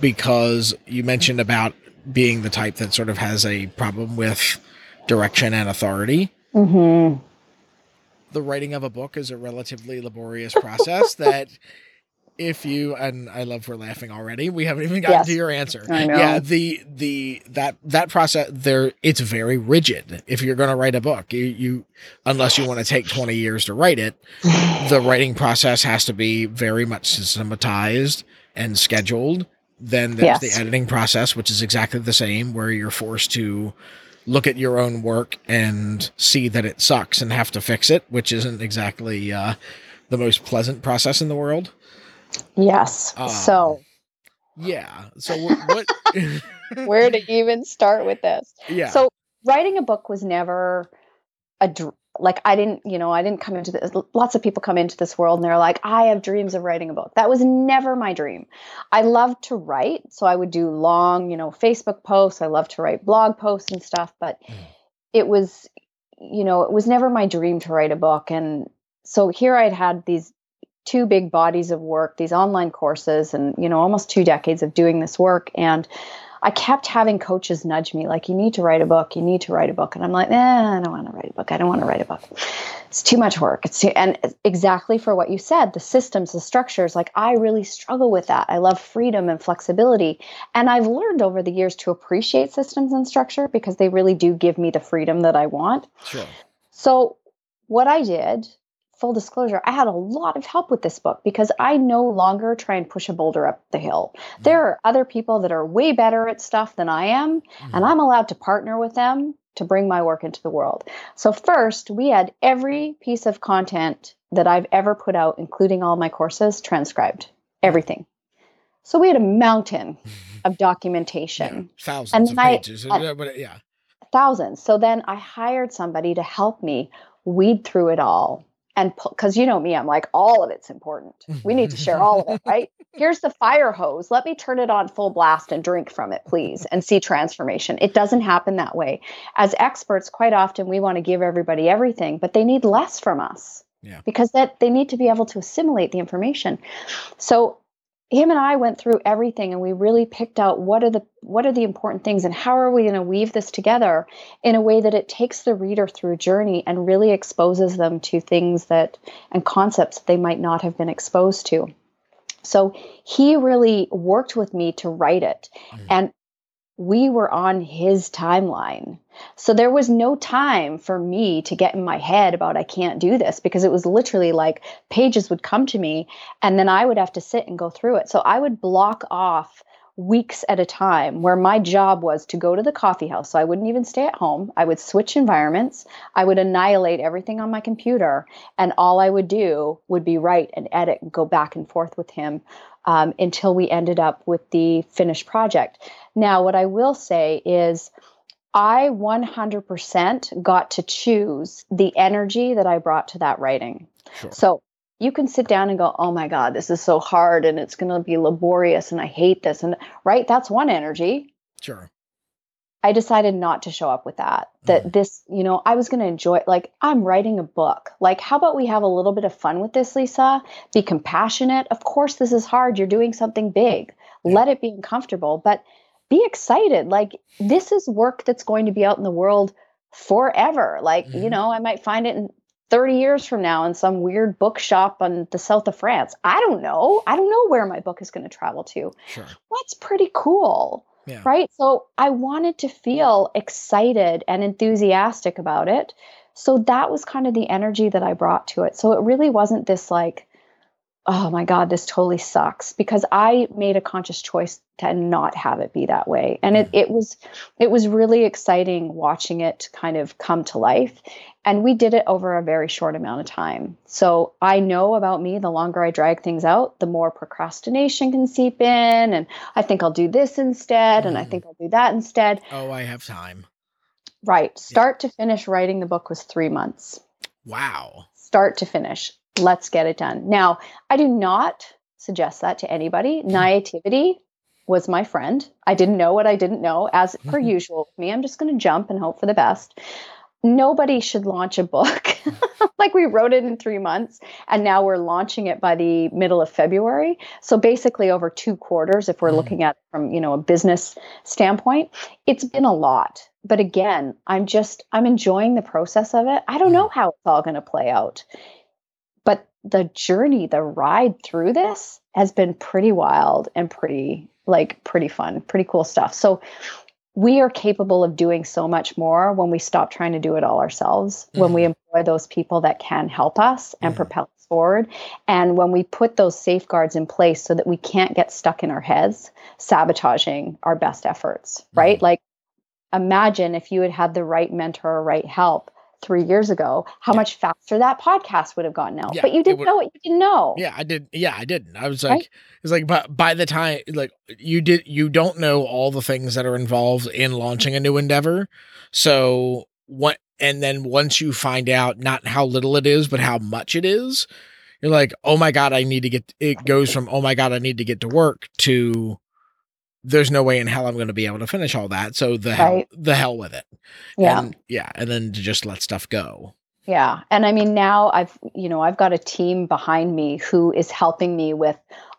because you mentioned about being the type that sort of has a problem with direction and authority Mm-hmm. the writing of a book is a relatively laborious process that if you and I love we're laughing already. We haven't even gotten Yes. to your answer. I know. Yeah, the the that that process there it's very rigid. If you're going to write a book, you, you unless you want to take 20 years to write it, the writing process has to be very much systematized and scheduled. Then there's the editing process, which is exactly the same, where you're forced to look at your own work and see that it sucks and have to fix it, which isn't exactly uh, the most pleasant process in the world. Yes. Um, so, Yeah. So what? what where to even start with this? yeah. So, writing a book was never a dr- like I didn't, you know, I didn't come into this. Lots of people come into this world and they're like, I have dreams of writing a book. That was never my dream. I loved to write, so I would do long, you know, Facebook posts. I love to write blog posts and stuff, but Mm. it was, you know, it was never my dream to write a book. And so here I'd had these two big bodies of work, these online courses, and you know, almost two decades of doing this work, and I kept having coaches nudge me, like, you need to write a book, you need to write a book. And I'm like, eh, I don't want to write a book. I don't want to write a book. It's too much work. It's too, and exactly for what you said, the systems, the structures, like I really struggle with that. I love freedom and flexibility. And I've learned over the years to appreciate systems and structure because they really do give me the freedom that I want. sure. So, what I did, full disclosure, I had a lot of help with this book because I no longer try and push a boulder up the hill. Mm. There are other people that are way better at stuff than I am, and mm. I'm allowed to partner with them to bring my work into the world. So, first, we had every piece of content that I've ever put out, including all my courses, transcribed, mm. everything. So, we had a mountain of Yeah, documentation thousands And of I- pages. yeah. thousands. So then I hired somebody to help me weed through it all. And because you know me, I'm like, all of it's important. We need to share all of it, right? Here's the fire hose. Let me turn it on full blast and drink from it, please, and see transformation. It doesn't happen that way. As experts, quite often we want to give everybody everything, but they need less from us Yeah. because that they need to be able to assimilate the information. So him and I went through everything and we really picked out what are the what are the important things and how are we going to weave this together in a way that it takes the reader through a journey and really exposes them to things that and concepts that they might not have been exposed to. So he really worked with me to write it Mhm. and we were on his timeline. So there was no time for me to get in my head about I can't do this because it was literally like pages would come to me and then I would have to sit and go through it. So I would block off weeks at a time where my job was to go to the coffee house. So I wouldn't even stay at home. I would switch environments. I would annihilate everything on my computer and all I would do would be write and edit and go back and forth with him um, until we ended up with the finished project. Now, what I will say is, I 100% got to choose the energy that I brought to that writing. Sure. So you can sit down and go, oh my God, this is so hard and it's going to be laborious and I hate this. And right, that's one energy. Sure. I decided not to show up with that. That this, you know, I was going to enjoy like I'm writing a book. Like how about we have a little bit of fun with this, Lisa? Be compassionate. Of course this is hard. You're doing something big. Let it be uncomfortable, but be excited. Like this is work that's going to be out in the world forever. Like, you Mhm. know, I might find it in 30 years from now in some weird bookshop on the south of France. I don't know. I don't know where my book is going to travel to Sure. that's pretty cool. Yeah. Right. So I wanted to feel excited and enthusiastic about it. So that was kind of the energy that I brought to it. So it really wasn't this like, oh my God, this totally sucks because I made a conscious choice to not have it be that way. And it, it was it was really exciting watching it kind of come to life. And we did it over a very short amount of time. So I know about me, the longer I drag things out, the more procrastination can seep in. And I think I'll do this instead. And I Mhm. think I'll do that instead. Oh, I have time. Right. Start to finish writing the book was three months. Wow. Start to finish. Let's get it done. Now, I do not suggest that to anybody. Hmm. Naivety was my friend. I didn't know what I didn't know, as hmm. per usual with me. I'm just going to jump and hope for the best. Nobody should launch a book like we wrote it in three months, and now we're launching it by the middle of February. So basically, over two quarters, if we're Mhm. looking at it from you know a business standpoint, it's been a lot. But again, I'm just I'm enjoying the process of it. I don't hmm. know how it's all going to play out, the journey, the ride through this has been pretty wild and pretty like pretty fun, pretty cool stuff. So we are capable of doing so much more when we stop trying to do it all ourselves, mm-hmm. when we mm-hmm. employ those people that can help us and mm-hmm. propel us forward, and when we put those safeguards in place so that we can't get stuck in our heads sabotaging our best efforts, right? Mm-hmm. Like imagine if you had had the right mentor or right help three years ago, how yeah. much faster that podcast would have gotten out. Yeah, but you didn't would, know what you didn't know. Yeah, I did. Yeah, I didn't. I was like, right? it's like, but by the time, like, you did, you don't know all the things that are involved in launching a new endeavor. So what? And then once you find out not how little it is, but how much it is, you're like, oh my god, I need to get. It goes from oh my god, I need to get to work to there's no way in hell I'm going to be able to finish all that. So the right. hell, the hell with it. Yeah. And, yeah. And then to just let stuff go. Yeah. And I mean, now I've, you know, I've got a team behind me who is helping me with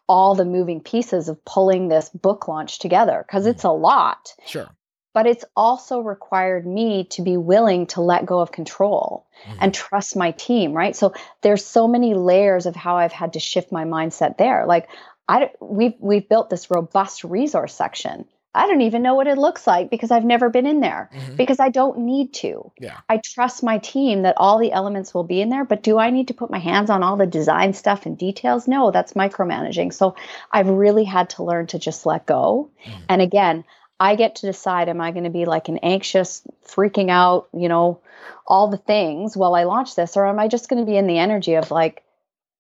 all the moving pieces of pulling this book launch together because it's a lot. Sure. But it's also required me to be willing to let go of control mm-hmm. and trust my team, right? So there's so many layers of how I've had to shift my mindset there. Like I we've we've built this robust resource section. I don't even know what it looks like because I've never been in there mm-hmm. because I don't need to. Yeah. I trust my team that all the elements will be in there, but do I need to put my hands on all the design stuff and details? No, that's micromanaging. So I've really had to learn to just let go. Mm-hmm. And again, I get to decide am I going to be like an anxious, freaking out, you know, all the things while I launch this, or am I just going to be in the energy of like,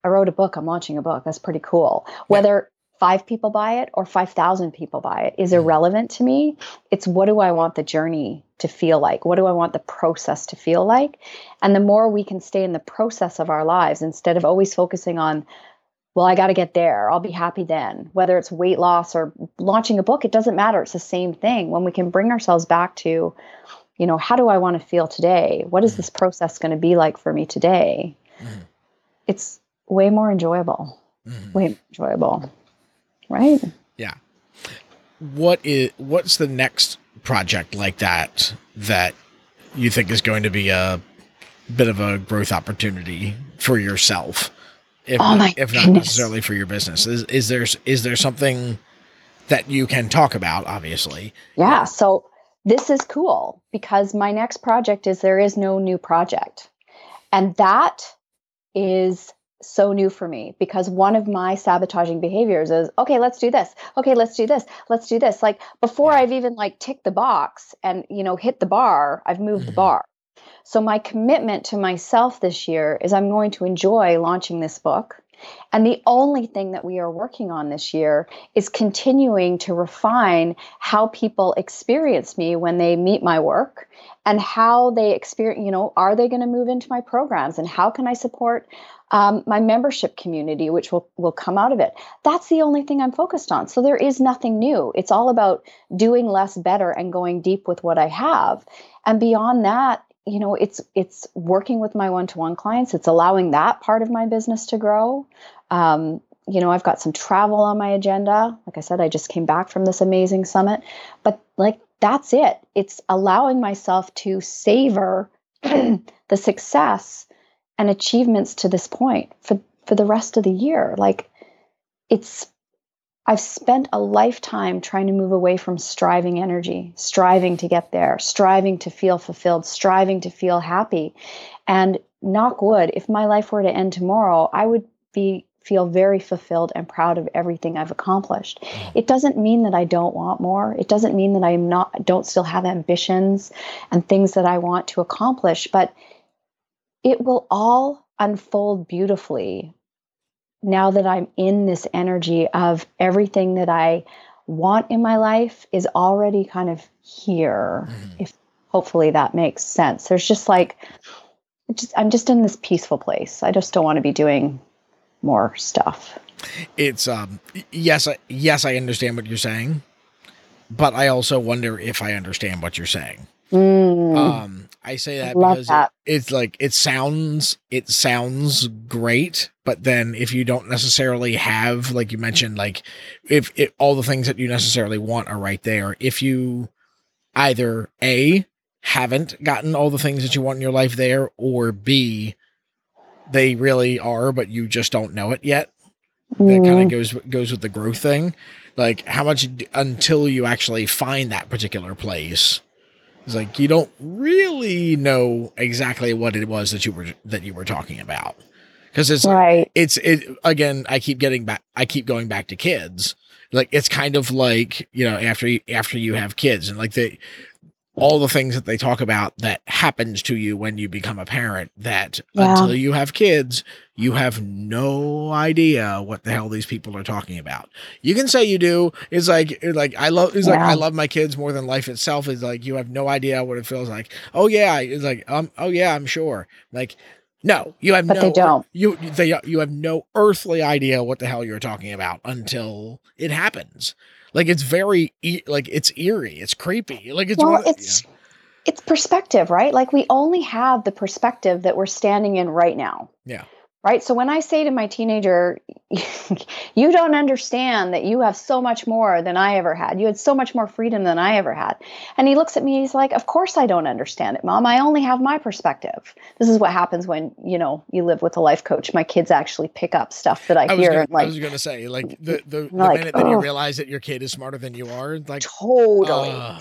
I wrote a book, I'm launching a book. That's pretty cool. Whether five people buy it or 5,000 people buy it is mm-hmm. irrelevant to me. It's what do I want the journey to feel like? What do I want the process to feel like? And the more we can stay in the process of our lives instead of always focusing on, well, I got to get there. I'll be happy then. Whether it's weight loss or launching a book, it doesn't matter. It's the same thing. When we can bring ourselves back to, you know, how do I want to feel today? What is mm-hmm. this process going to be like for me today? Mm-hmm. It's way more enjoyable. Mm-hmm. Way more enjoyable. Right? Yeah. What is what's the next project like that that you think is going to be a bit of a growth opportunity for yourself? If, oh my if not necessarily for your business. Is is there is there something that you can talk about, obviously? Yeah. So this is cool because my next project is there is no new project. And that is so new for me because one of my sabotaging behaviors is okay let's do this. Okay let's do this. Let's do this. Like before i've even like ticked the box and you know hit the bar i've moved mm-hmm. the bar. So my commitment to myself this year is i'm going to enjoy launching this book. And the only thing that we are working on this year is continuing to refine how people experience me when they meet my work and how they experience, you know, are they going to move into my programs and how can I support um, my membership community, which will, will come out of it. That's the only thing I'm focused on. So there is nothing new. It's all about doing less better and going deep with what I have. And beyond that, you know, it's it's working with my one-to-one clients. It's allowing that part of my business to grow. Um, you know, I've got some travel on my agenda. Like I said, I just came back from this amazing summit. But like that's it. It's allowing myself to savor the success and achievements to this point for for the rest of the year. Like it's I've spent a lifetime trying to move away from striving energy, striving to get there, striving to feel fulfilled, striving to feel happy. And knock wood, if my life were to end tomorrow, I would be feel very fulfilled and proud of everything I've accomplished. It doesn't mean that I don't want more. It doesn't mean that I'm not don't still have ambitions and things that I want to accomplish, but it will all unfold beautifully now that I'm in this energy of everything that I want in my life is already kind of here. Mm-hmm. If hopefully that makes sense. There's just like just, I'm just in this peaceful place. I just don't want to be doing more stuff. It's um yes, I, yes, I understand what you're saying, but I also wonder if I understand what you're saying. Mm. Um, I say that Love because that. It, it's like it sounds it sounds great, but then if you don't necessarily have, like you mentioned, like if it, all the things that you necessarily want are right there, if you either a haven't gotten all the things that you want in your life there, or b they really are, but you just don't know it yet. That kind of mm. goes goes with the growth thing. Like how much until you actually find that particular place. It's like you don't really know exactly what it was that you were that you were talking about. Because it's right. it's it again i keep getting back i keep going back to kids like it's kind of like you know after you after you have kids and like the all the things that they talk about that happens to you when you become a parent that Yeah. until you have kids you have no idea what the hell these people are talking about. You can say you do. It's like it's like i love it's like i love my kids more than life itself. Is like you have no idea what it feels like. Oh yeah. It's like um oh yeah i'm sure. Like no you have But no they don't. you they you have no earthly idea what the hell you're talking about until it happens. Like it's very e- like it's eerie, it's creepy. Like it's well, one it's it's perspective, right? Like we only have the perspective that we're standing in right now. Yeah. Right. So when I say to my teenager, you don't understand that you have so much more than I ever had. You had so much more freedom than I ever had. And he looks at me, he's like, Of course I don't understand it, mom. I only have my perspective. This is what happens when, you know, you live with a life coach. My kids actually pick up stuff that I, I hear gonna, like I was gonna say like the the, the Like, minute that you realize that your kid is smarter than you are, like totally. uh,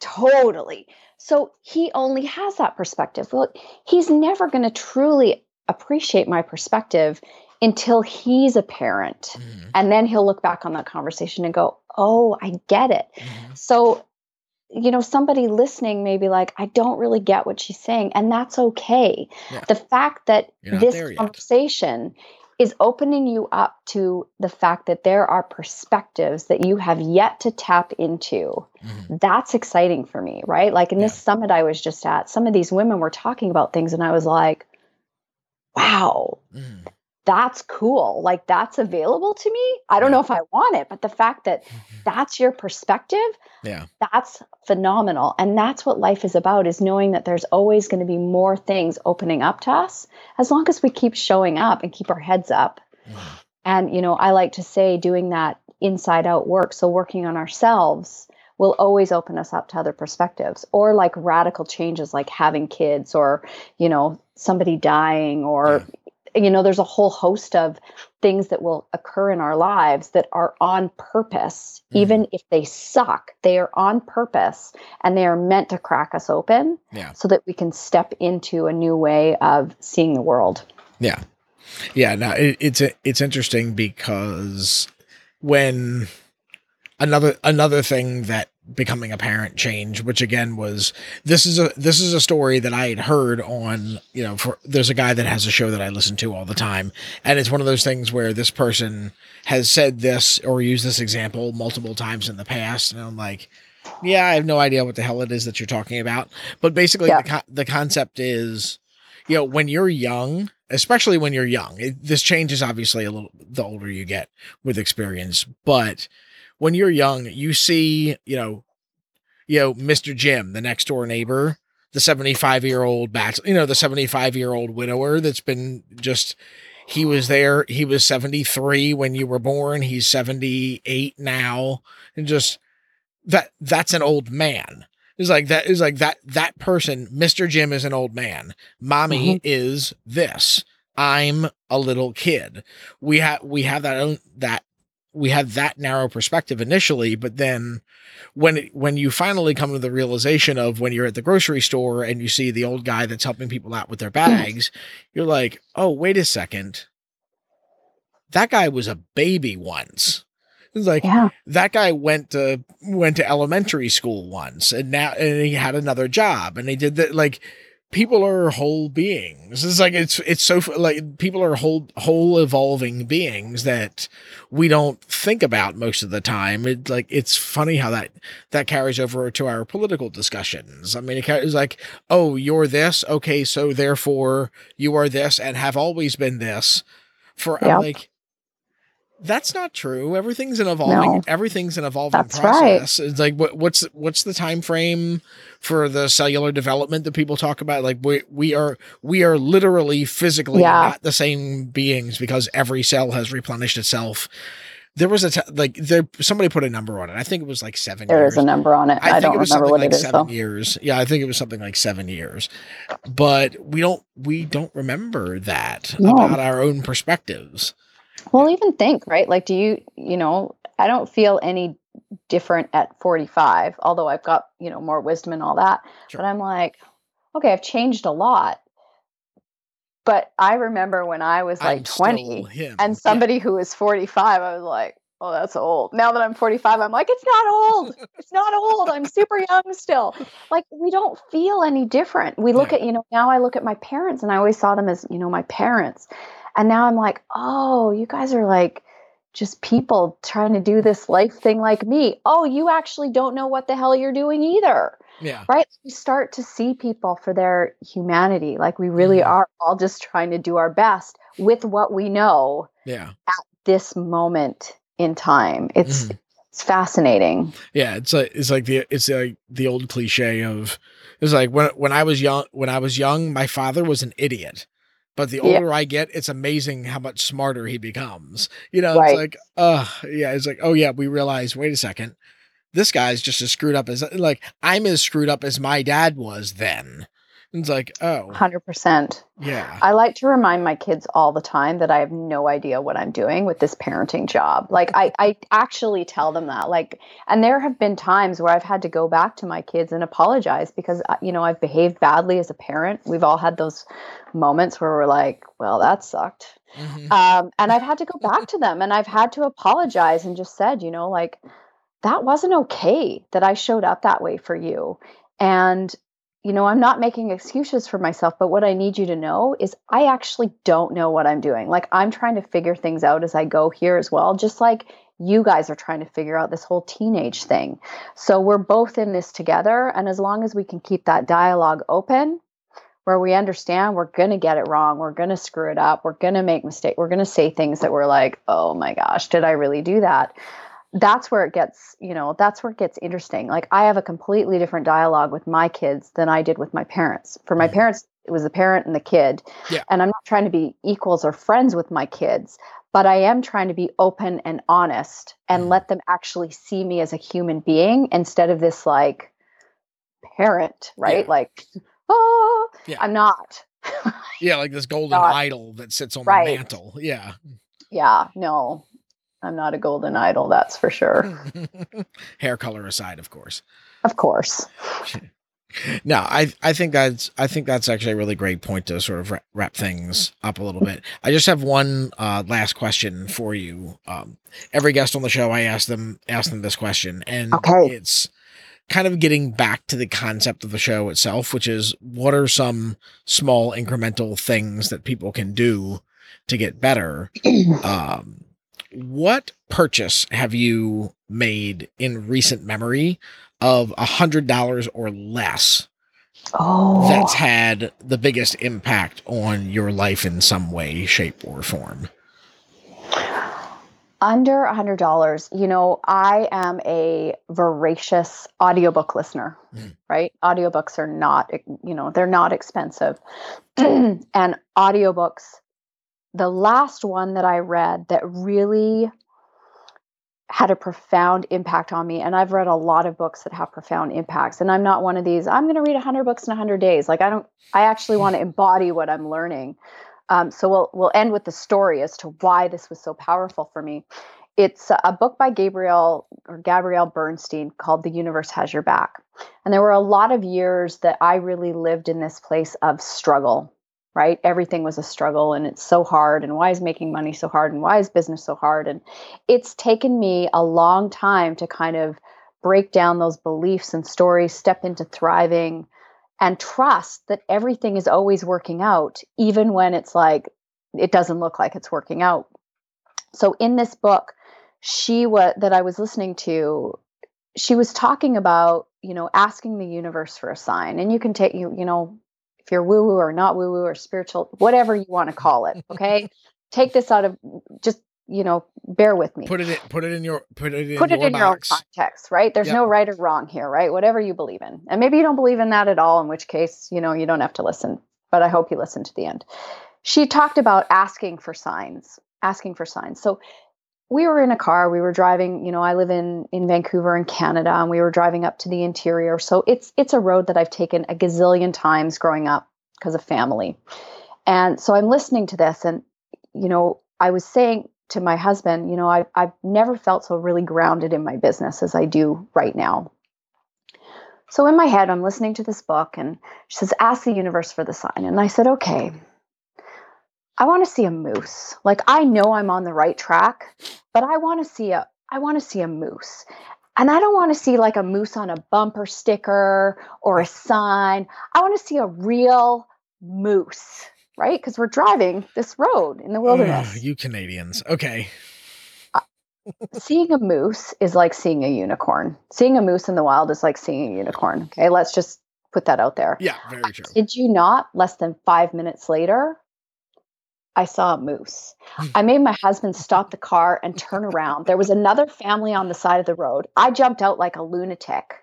Totally. So he only has that perspective. Well, he's never going to truly appreciate my perspective until he's a parent. mhm, And then he'll look back on that conversation and go, Oh, I get it. mhm. So, you know, somebody listening may be like, I don't really get what she's saying. And that's okay. Yeah. The fact that this conversation is opening you up to the fact that there are perspectives that you have yet to tap into Mhm. that's exciting for me, right? Like in this summit I was just at, some of these women were talking about things, and I was like, wow, Mhm. that's cool. Like that's available to me. I don't know if I want it, but the fact that that's your perspective, Yeah. that's phenomenal. And that's what life is about is knowing that there's always going to be more things opening up to us as long as we keep showing up and keep our heads up. Mhm. And, you know, I like to say doing that inside out work. So working on ourselves will always open us up to other perspectives or like radical changes like having kids or, you know, somebody dying or, you know, there's a whole host of things that will occur in our lives that are on purpose. Mhm. Even if they suck, they are on purpose and they are meant to crack us open Yeah. so that we can step into a new way of seeing the world. Yeah. Yeah, no, it, it's it's interesting because when another another thing that becoming a parent change, which again was this is a this is a story that I had heard on, you know, for there's a guy that has a show that I listen to all the time. And it's one of those things where this person has said this or used this example multiple times in the past. And I'm like, yeah, I have no idea what the hell it is that you're talking about. But basically Yeah. the, co- the concept is, you know, when you're young, especially when you're young, it, this changes obviously a little the older you get with experience, but when you're young, you see, you know, you know, Mr. Jim, the next door neighbor, the 75 year old bachelor, you know, the 75 year old widower that's been just, he was there. He was 73 when you were born. He's 78 now. And just that, that's an old man. It's like that is like that, that person, Mr. Jim is an old man. Mommy mm-hmm. is this. I'm a little kid. We have, we have that own, that we had that narrow perspective initially, but then when it, when you finally come to the realization of when you're at the grocery store and you see the old guy that's helping people out with their hmm. bags, you're like, "Oh, wait a second. That guy was a baby once." It's like Yeah. that guy went to went to elementary school once and now and he had another job and he did that like people are whole beings. It's like it's it's so like people are whole whole evolving beings that we don't think about most of the time. It like it's funny how that that carries over to our political discussions. I mean it carries like oh you're this okay so therefore you are this and have always been this for Yep. like that's not true. Everything's an evolving. No. Everything's an evolving That's right. process. It's like what, what's what's the time frame for the cellular development that people talk about? Like we we are we are literally physically Yeah. not the same beings because every cell has replenished itself there was a t- like there somebody put a number on it. I think it was like seven. There years. is a number on it. I, I, don't it was remember what like it is seven though. years. Yeah, I think it was something like seven years. But we don't we don't remember that No. about our own perspectives. Well, even think, right? Like, do you, you know, I don't feel any different at 45, although I've got, you know, more wisdom and all that. Sure. But I'm like, okay, I've changed a lot. But I remember when I was like I'm 20 still him. and Yeah. somebody who was 45, I was like, oh, that's old. Now that I'm 45, I'm like, it's not old. It's not old. I'm super young still. Like, we don't feel any different. We look Yeah. at, you know, now I look at my parents and I always saw them as, you know, my parents. And now I'm like, oh, you guys are like just people trying to do this life thing like me. Oh, you actually don't know what the hell you're doing either yeah. right we start to see people for their humanity like we really Mhm. are all just trying to do our best with what we know Yeah. At this moment in time it's Mhm. it's fascinating Yeah, it's like it's like the it's like the old cliche of it's like when when I was young when I was young, my father was an idiot. But the Yeah. older I get, it's amazing how much smarter he becomes. You know, Right. it's like, uh yeah, it's like, oh yeah, we realize, wait a second, this guy's just as screwed up as like I'm as screwed up as my dad was then. And it's like, oh 100% yeah. i like to remind my kids all the time that i have no idea what i'm doing with this parenting job like i i actually tell them that like and there have been times where i've had to go back to my kids and apologize because uh, you know i've behaved badly as a parent we've all had those moments where we're like well that sucked Mhm. um, and I've had to go back to them and I've had to apologize and just said, you know, like that wasn't okay that I showed up that way for you. And, you know, I'm not making excuses for myself, but what I need you to know is I actually don't know what I'm doing. Like I'm trying to figure things out as I go here as well, just like you guys are trying to figure out this whole teenage thing. So we're both in this together. And as long as we can keep that dialogue open, where we understand we're going to get it wrong, we're going to screw it up, we're going to make mistakes, we're going to say things that we're like, "Oh my gosh, did I really do that?" That's where it gets, you know, that's where it gets interesting. Like I have a completely different dialogue with my kids than I did with my parents. For my Mhm. parents, it was the parent and the kid. Yeah. And I'm not trying to be equals or friends with my kids, but I am trying to be open and honest and Mhm. let them actually see me as a human being instead of this like parent, right? Yeah. Like, oh, Yeah. I'm not. Yeah, like this golden God. idol that sits on Right. the mantle. Yeah. Yeah, no, I'm not a golden idol, that's for sure. Hair color aside, of course. Of course. No, I I think that's I think that's actually a really great point to sort of wrap, things up a little bit. I just have one uh, last question for you. Um, every guest on the show, I ask them ask them this question, and Okay. it's kind of getting back to the concept of the show itself, which is what are some small incremental things that people can do to get better. Um, what purchase have you made in recent memory of a hundred dollars or less Oh, that's had the biggest impact on your life in some way, shape, or form? under a hundred dollars. You know, I am a voracious audiobook listener, Mhm. right? Audiobooks are not, you know, they're not expensive. and audiobooks, the last one that I read that really had a profound impact on me and i've read a lot of books that have profound impacts and i'm not one of these i'm going to read 100 books in 100 days. Like i don't i actually want to embody what i'm learning. Um, so we'll we'll end with the story as to why this was so powerful for me. It's a book by gabriel or gabrielle bernstein called the universe has your back and there were a lot of years that i really lived in this place of struggle right everything was a struggle and it's so hard and why is making money so hard and why is business so hard and it's taken me a long time to kind of break down those beliefs and stories, step into thriving, and trust that everything is always working out, even when it's like it doesn't look like it's working out. So in this book, she was that I was listening to, she was talking about, you know, asking the universe for a sign. And you can take you, you know, if you're woo woo or not woo woo or spiritual, whatever you want to call it. Okay. take this out of just, you know, bear with me Put it in, put it in your put it in put it your in your own context, right? There's Yep. no right or wrong here, right? Whatever you believe in. And maybe you don't believe in that at all, in which case, you know, you don't have to listen. But I hope you listen to the end. She talked about asking for signs, asking for signs. So we were in a car we were driving you know i live in in vancouver in canada and we were driving up to the interior. So it's it's a road that i've taken a gazillion times growing up because of family. And so i'm listening to this and you know i was saying to my husband you know I, i've never felt so really grounded in my business as i do right now. So in my head i'm listening to this book and she says ask the universe for the sign. And i said okay I want to see a moose. Like I know I'm on the right track, but I want to see a I want to see a moose. And I don't want to see like a moose on a bumper sticker or a sign. I want to see a real moose, right? Because we're driving this road in the wilderness. You Canadians. Okay. Uh, seeing a moose is like seeing a unicorn. Seeing a moose in the wild is like seeing a unicorn. Okay, let's just put that out there. Yeah, very true. Did you not? Less than five minutes later, I saw a moose. Hmm. I made my husband stop the car and turn around. There was another family on the side of the road. I jumped out like a lunatic.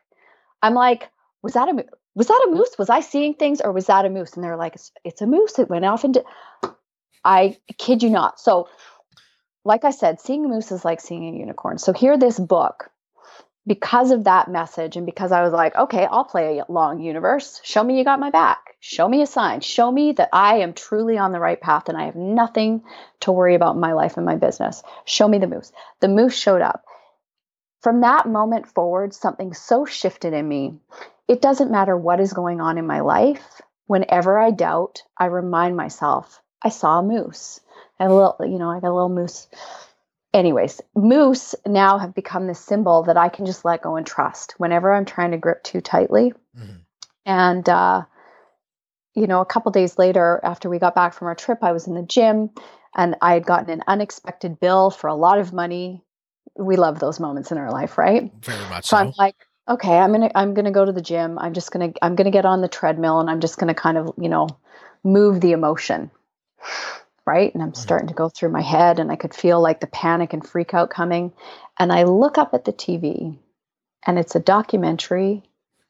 I'm like, was that a was that a moose? Was I seeing things or was that a moose? And they're like, it's, it's a moose. It went off into. I kid you not. So, like I said, seeing a moose is like seeing a unicorn. So here, this book because of that message and because I was like, okay, I'll play along universe. Show me you got my back. Show me a sign. Show me that I am truly on the right path and I have nothing to worry about in my life and my business. Show me the moose. The moose showed up. From that moment forward, something so shifted in me. It doesn't matter what is going on in my life. Whenever I doubt, I remind myself, I saw a moose. I a little, you know, I got a little moose anyways, moose now have become this symbol that I can just let go and trust whenever I'm trying to grip too tightly. Mhm. And, uh, you know, a couple days later, after we got back from our trip, I was in the gym and I had gotten an unexpected bill for a lot of money. We love those moments in our life, right? Very much So so. I'm like, okay, I'm gonna I'm gonna go to the gym. I'm just gonna I'm gonna get on the treadmill and I'm just gonna kind of you know move the emotion, right? And I'm starting to go through my head, and I could feel like the panic and freak out coming. And I look up at the TV, and it's a documentary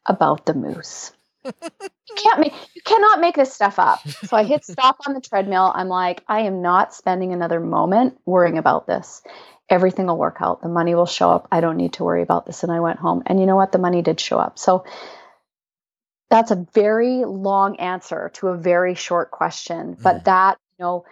about the moose. you can't make you cannot make this stuff up. So I hit stop on the treadmill. I'm like, I am not spending another moment worrying about this everything will work out. The money will show up. I don't need to worry about this. And I went home. And you know what? The money did show up. So that's a very long answer to a very short question. But Mhm. that, you know,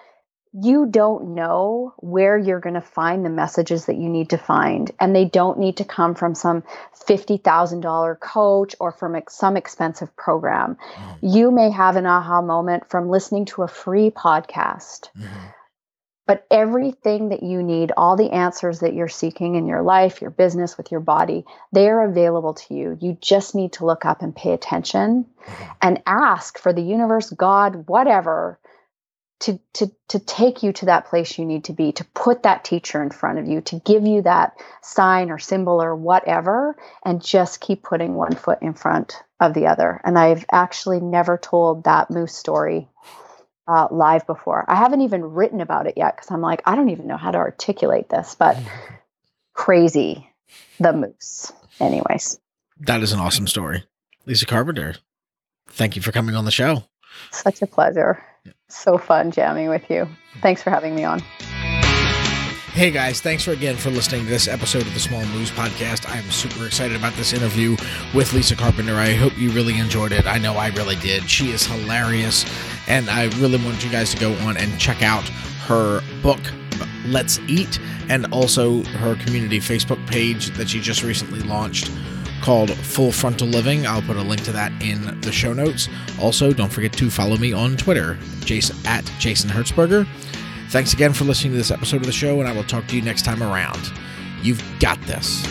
you don't know where you're going to find the messages that you need to find. And they don't need to come from some $50,000 coach or from ex- some expensive program. Mhm. You may have an aha moment from listening to a free podcast Mhm. but everything that you need, all the answers that you're seeking in your life, your business, with your body, they are available to you. You just need to look up and pay attention Mhm. and ask for the universe, God, whatever, to, to, to take you to that place you need to be, to put that teacher in front of you, to give you that sign or symbol or whatever, and just keep putting one foot in front of the other. And I've actually never told that moose story uh, live before. I haven't even written about it yet because I'm like, I don't even know how to articulate this, but crazy the moose. Anyways, That is an awesome story. Lisa Carpenter, thank you for coming on the show. Such a pleasure. So fun jamming with you. Thanks for having me on. Hey guys, thanks for again for listening to this episode of the Small Moves Podcast. I'm super excited about this interview with Lisa Carpenter. I hope you really enjoyed it. I know I really did. She is hilarious, and I really want you guys to go on and check out her book, Let's Eat, and also her community Facebook page that she just recently launched called Full Frontal Living. I'll put a link to that in the show notes. Also, don't forget to follow me on Twitter, Jason at Jason Hertzberger. Thanks again for listening to this episode of the show, and I will talk to you next time around. You've got this.